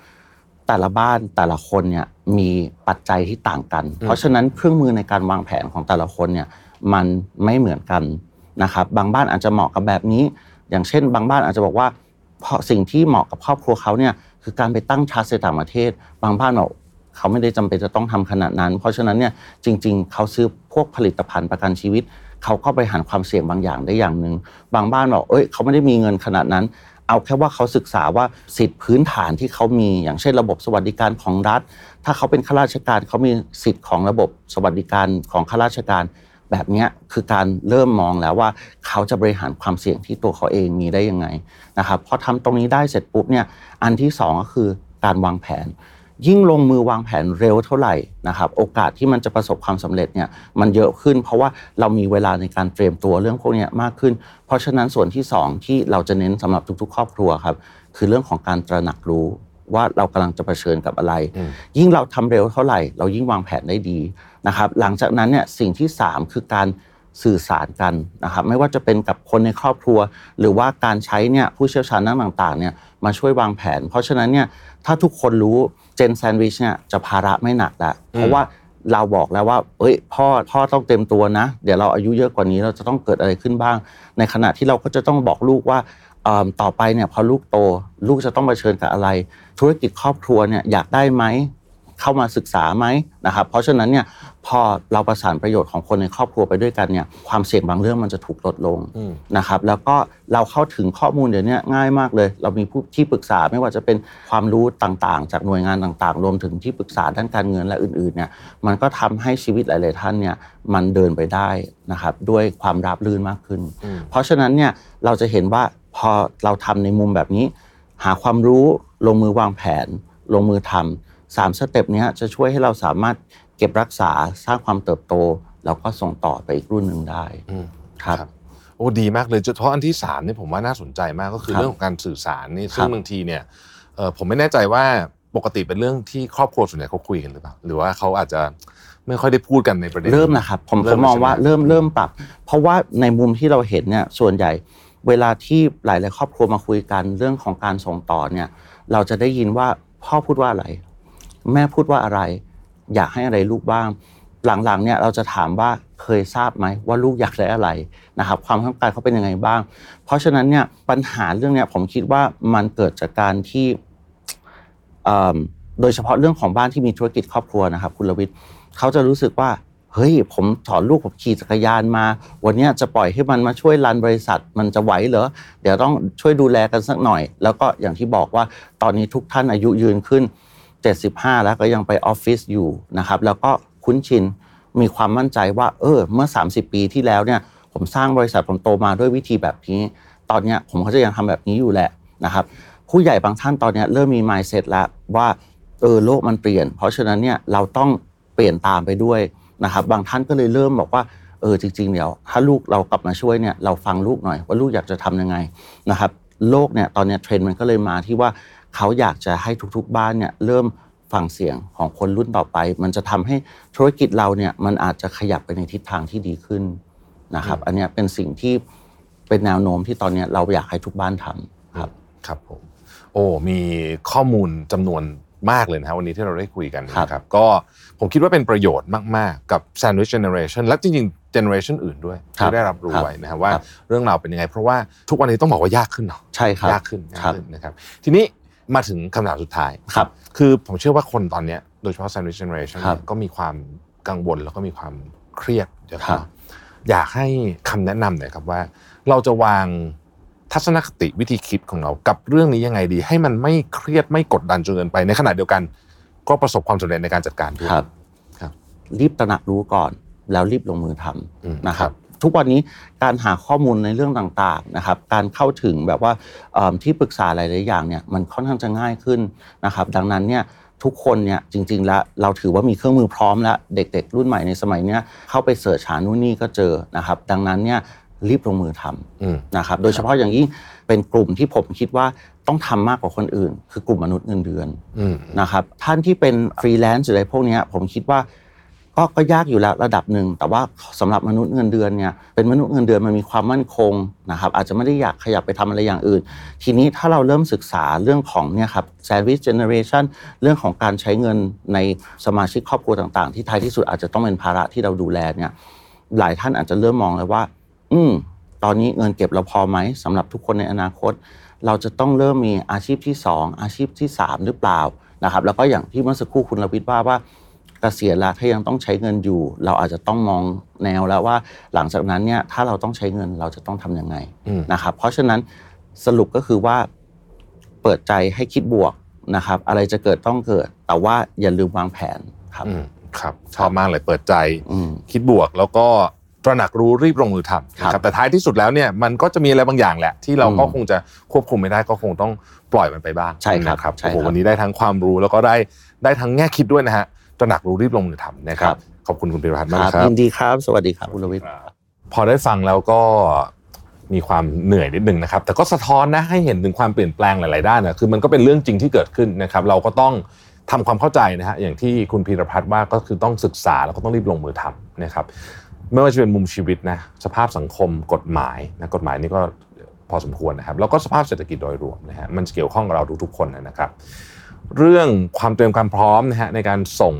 แต่ละบ้านแต่ละคนเนี่ยมีปัจจัยที่ต่างกัน เพราะฉะนั้นเครื่องมือในการวางแผนของแต่ละคนเนี่ยมันไม่เหมือนกันนะครับ บางบ้านอาจจะเหมาะกับแบบนี้ อย่างเช่น บางบ้านอาจจะบอกว่า เพราะสิ่งที่เหมาะกับครอบครัวเขาเนี่ยคือการไปตั้งชาร์จในต่างประเทศ บางบ้านบอกเขาไม่ได้จำเป็นจะต้องทำขนาดนั้น เพราะฉะนั้นเนี่ยจริง ๆ เขาซื้อพวกผลิตภัณฑ์ประกันชีวิต เขาก็บริหารความเสี่ยงบางอย่างได้อย่างหนึ่งบางบ้านบอกเอ้ยเขาไม่ได้มีเงินขนาดนั้น เอาแค่ว่าเขาศึกษาว่าสิทธิพื้นฐานที่เขามีอย่างเช่นระบบสวัสดิการของรัฐ ถ้าเขาเป็นข้าราชการเขามีสิทธิ์ของระบบสวัสดิการของข้าราชการแบบนี้คือการเริ่มมองแล้วว่าเขาจะบริหารความเสี่ยงที่ตัวเขาเองมีได้ยังไงนะครับพอทำตรงนี้ได้เสร็จปุ๊บเนี่ยอันที่สองก็คือการวางแผน ยิ่งลงมือวางแผนเร็วเท่าไหร่นะครับโอกาสที่มันจะประสบความสำเร็จเนี่ยมันเยอะขึ้น เพราะว่าเรามีเวลาในการเตรียมตัวเรื่องพวกเนี้ยมากขึ้น เพราะฉะนั้นส่วนที่สองที่เราจะเน้นสำหรับทุก ๆ ครอบครัวครับคือเรื่องของการตระหนักรู้ว่าเรากำลังจะเผชิญกับอะไรอืมยิ่งเราทำเร็วเท่าไหร่ เรายิ่งวางแผนได้ดีนะครับหลังจากนั้นเนี่ยสิ่งที่ 3 คือการสื่อสารกันนะครับไม่ว่าจะเป็นกับคนในครอบครัว หรือว่าการใช้เนี่ยผู้เชี่ยวชาญด้านต่างๆเนี่ยมาช่วยวางแผน เพราะฉะนั้นเนี่ยถ้าทุกคนรู้ เจนแซนด์วิชเนี่ยจะภาระไม่หนักแล้วเพราะว่าเราบอกแล้วว่า เอ้ย พ่อ พ่อต้องเต็มตัวนะ เดี๋ยวเราอายุเยอะกว่านี้ เราจะต้องเกิดอะไรขึ้นบ้าง ในขณะที่เราก็จะต้องบอกลูกว่าเอิ่มต่อไปเนี่ยพอลูกโต ลูกจะต้องเผชิญกับอะไร ธุรกิจครอบครัวเนี่ยอยากได้ไหม เข้ามาศึกษาไหมนะครับ เพราะฉะนั้นเนี่ยพอเราประสานประโยชน์ของคนในครอบครัวไปด้วยกันเนี่ยความเสี่ยงบางเรื่องมันจะถูกลดลงอืมนะครับ แล้วก็เราเข้าถึงข้อมูลเดี๋ยวนี้ง่ายมากเลย เรามีผู้ที่ปรึกษาไม่ว่าจะเป็นความรู้ต่างๆ จากหน่วยงานต่างๆ รวมถึงที่ปรึกษาด้านการเงินและอื่นๆเนี่ยมันก็ทำให้ชีวิตหลาย ๆ ท่านเนี่ยมันเดินไปได้นะครับด้วยความราบรื่นมากขึ้นอืมเพราะฉะนั้นเนี่ยเราจะเห็นว่าพอเราทำในมุมแบบนี้ หาความรู้ลงมือวางแผน ลงมือทำ สามสเต็ปเนี้ยจะช่วยให้เราสามารถเก็บรักษาสร้างความเติบโต แล้วก็ส่งต่อไปอีกรุ่นหนึ่งได้อืมครับโอ้ดีมากเลยเฉพาะอันที่สามนี่ผมว่าน่าสนใจมากก็คือครับเรื่องของการสื่อสารนี่ครับซึ่งบางทีเนี่ยเอ่อผมไม่แน่ใจว่าปกติเป็นเรื่องที่ครอบครัวส่วนใหญ่เขาคุยกันหรือเปล่าหรือว่าเขาอาจจะไม่ค่อยได้พูดกันในประเด็นเริ่มนะครับผมเริ่ผมมมองว่าใช่ไหมเริ่มเริ่มปรับ เพราะว่าในมุมที่เราเห็นเนี่ยส่วนใหญ่เวลาที่หลาย ๆ ครอบครัวมาคุยกันเรื่องของการส่งต่อเนี่ย เราจะได้ยินว่าพ่อพูดว่าอะไร แม่พูดว่าอะไร อยากให้อะไรลูกบ้าง หลังๆเนี่ยเราจะถามว่าเคยทราบไหมว่าลูกอยากได้อะไรนะครับ ความต้องการเขาเป็นยังไงบ้าง เพราะฉะนั้นเนี่ยปัญหาเรื่องเนี้ยผมคิดว่ามันเกิดจากการที่โดยเฉพาะเรื่องของบ้านที่มีธุรกิจครอบครัวนะครับ คุณลวิทย์เขาจะรู้สึกว่าเฮ้ยผมสอนลูกผมขี่จักรยานมา วันนี้จะปล่อยให้มันมาช่วยรันบริษัทมันจะไหวเหรอเดี๋ยวต้องช่วยดูแลกันสักหน่อย แล้วก็อย่างที่บอกว่าตอนนี้ทุกท่านอายุยืนขึ้น 75 แล้วก็ยังไปออฟฟิศอยู่นะครับแล้วก็คุ้นชินมีความมั่นใจว่าเออเมื่อ 30 ปีที่แล้วเนี่ยผมสร้างบริษัทผมโตมาด้วยวิธีแบบนี้ ตอนเนี้ยผมก็จะยังทำแบบนี้อยู่แหละนะครับผู้ใหญ่บางท่านตอนเนี้ยเริ่มมี mindset แล้วว่าเออโลกมันเปลี่ยน เพราะฉะนั้นเนี่ยเราต้องเปลี่ยนตามไปด้วยนะครับบางท่านก็เลยเริ่มบอกว่าเออจริงๆเดี๋ยวถ้าลูกเรากลับมาช่วยเนี่ยเราฟังลูกหน่อยว่าลูกอยากจะทำยังไงนะครับโลกเนี่ยตอนเนี้ยเทรนด์มันก็เลยมาที่ว่า เขาอยากจะให้ทุกๆบ้านเนี่ยเริ่มฟังเสียงของคนรุ่นต่อไป มันจะทำให้ธุรกิจเราเนี่ยมันอาจจะขยับไปในทิศทางที่ดีขึ้นนะครับ อันเนี้ยเป็นสิ่งที่เป็นแนวโน้มที่ตอนเนี้ยเราอยากให้ทุกบ้านทำครับครับผมโอ้มีข้อมูลจำนวนมากเลยนะครับวันนี้ที่เราได้คุยกันครับนะครับก็ผมคิดว่าเป็นประโยชน์มาก ๆ กับ Sandwich Generation และจริงๆ Generation อื่นด้วยครับที่ได้รับรู้ครับไว้นะครับว่าครับเรื่องราวเป็นยังไง เพราะว่าทุกวันนี้ต้องบอกว่ายากขึ้นเนาะใช่ครับยากขึ้นยากครับขึ้นนะครับ ทีนี้ มาถึงคำถามสุดท้ายครับ คือผมเชื่อว่าคนตอนเนี้ยโดยเฉพาะ Sandwich Generation ครับเนี่ยก็มีความกังวลแล้วก็มีความเครียดเยอะครับเนาะอยากให้คำแนะนำหน่อยครับว่า เราจะวางทัศนคติวิธีคิดของเรากับเรื่องนี้ยังไงดี ให้มันไม่เครียดไม่กดดันจนเกินไป ในขณะเดียวกันก็ประสบความสำเร็จในการจัดการด้วยครับ ครับ รีบตระหนักรู้ก่อน แล้วรีบลงมือทอืมำนะคครัรับบ ทุกวันนี้การหาข้อมูลในเรื่องต่างๆนะครับ การเข้าถึงแบบว่าเอิ่มที่ปรึกษาหลายๆอย่างเนี่ยมันค่อนข้างจะง่ายขึ้นนะครับ ดังนั้นเนี่ยทุกคนเนี่ยจริง ๆ แล้วเราถือว่ามีเครื่องมือพร้อมแล้วเด็ก ๆ รุ่นใหม่ในสมัยเนี้ยเข้าไปเสิร์ชหานู่นนี่ก็เจอนะครับ ดังนั้นเนี่ยรีบลงมือทำอืมนะครับ โดยเฉพาะอย่างยิ่งเป็นกลุ่มที่ผมคิดว่าต้องทำมากกว่าคนอื่น คือกลุ่มมนุษย์เงินเดือนอืมนะครับท่านที่เป็นฟรีแลนซ์หรืออะไรพวกเนี้ยผมคิดว่า ก็ก็ยากอยู่แล้วระดับหนึ่ง แต่ว่าสำหรับมนุษย์เงินเดือนเนี่ยเป็นมนุษย์เงินเดือนมันมีความมั่นคงนะครับอาจจะไม่ได้อยากขยับไปทำอะไรอย่างอื่น ทีนี้ถ้าเราเริ่มศึกษาเรื่องของเนี่ยครับ service generation เรื่องของการใช้เงินในสมาชิกครอบครัวต่างๆ ที่ท้ายที่สุดอาจจะต้องเป็นภาระที่เราดูแลเนี่ยหลายท่านอาจจะเริ่มมองเลยว่า อืมตอนนี้เงินเก็บเราพอไหมสำหรับทุกคนในอนาคต เราจะต้องเริ่มมีอาชีพที่ 2 อาชีพที่ 3 หรือเปล่านะครับแล้วก็อย่างที่เมื่อสักครู่คุณรวิทย์ว่าว่า กษียณแล้วถ้ายังต้องใช้เงินอยู่ เราอาจจะต้องมองแนวแล้วว่า หลังจากนั้นเนี่ยถ้าเราต้องใช้เงินเราจะต้องทำยังไงอืมนะครับเพราะฉะนั้นสรุปก็คือว่าเปิดใจให้คิดบวกนะครับ อะไรจะเกิดต้องเกิด แต่ว่าอย่าลืมวางแผนครับอืมครับชอบมากเลยเปิดใจอืมคิดบวกแล้วก็ตระหนักรู้รีบลงมือทำครับนะครับแต่ท้ายที่สุดแล้วเนี่ยมันก็จะมีอะไรบางอย่างแหละ ที่เราก็อืมคงจะควบคุมไม่ได้ก็คงต้องปล่อยมันไปบ้างใช่ครับนะครับใช่ครับโอ้โหวันนี้ได้ทั้งความรู้แล้วก็ได้ได้ทั้งแง่คิดด้วยนะฮะ ตระหนักรู้รีบลงมือทำนะครัครับบขอบคุณคุณพิรพัฒน์มากครับครับยินดีครับ สวัสดีครับคุณรวิทย์พอได้ฟังแล้วก็มีความเหนื่อยนิดนึงนะครับ แต่ก็สะท้อนนะให้เห็นถึงความเปลี่ยนแปลงหลายๆด้านนะคือมันก็เป็นเรื่องจริงที่เกิดขึ้นนะครับ เราก็ต้องทำความเข้าใจนะฮะอย่างที่คุณพีรพัฒน์ว่าก็คือต้องศึกษาแล้วก็ต้องรีบลงมือทำนะครับ ไม่ว่าจะเป็นมุมชีวิตนะสภาพสังคมกฎหมายนะกฎหมายนี่ก็พอสมควรนะครับ แล้วก็สภาพเศรษฐกิจโดยรวมนะฮะมันเกี่ยวข้องกับเราทุกๆคนนะครับ เรื่องความเตรียมความพร้อมนะฮะในการส่ง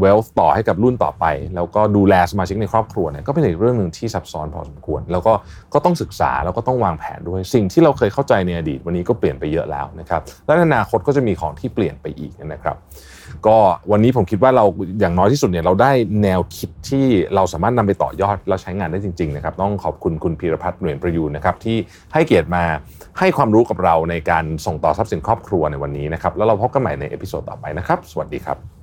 เวลต่อให้กับรุ่นต่อไป แล้วก็ดูแลสมาชิกในครอบครัวเนี่ยก็เป็นอีกเรื่องหนึ่งที่ซับซ้อนพอสมควร แล้วก็ก็ต้องศึกษาแล้วก็ต้องวางแผนด้วย สิ่งที่เราเคยเข้าใจในอดีตวันนี้ก็เปลี่ยนไปเยอะแล้วนะครับและในอนาคตก็จะมีของที่เปลี่ยนไปอีกนะครับ ก็วันนี้ผมคิดว่าเราอย่างน้อยที่สุดเนี่ยเราได้แนวคิดที่เราสามารถนำไปต่อยอดแล้วใช้งานได้จริงๆนะครับต้องขอบคุณคุณพีรพัฒน์เหรียญประยูนนะครับที่ให้เกียรติมาให้ความรู้กับเราในการส่งต่อทรัพย์สินครอบครัวในวันนี้นะครับแล้วเราพบกันใหม่ใน episode ต่อไปนะครับ สวัสดีครับ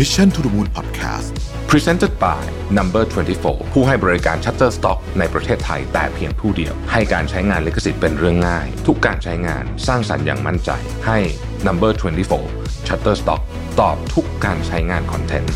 Mission to the Moon Podcast Presented by Number 24 ผู้ให้บริการ Shutterstock ในประเทศไทยแต่เพียงผู้เดียว ให้การใช้งานลิขสิทธิ์เป็นเรื่องง่าย ทุกการใช้งานสร้างสรรค์อย่างมั่นใจ ให้ Number 24 Shutterstock ตอบทุกการใช้งานคอนเทนต์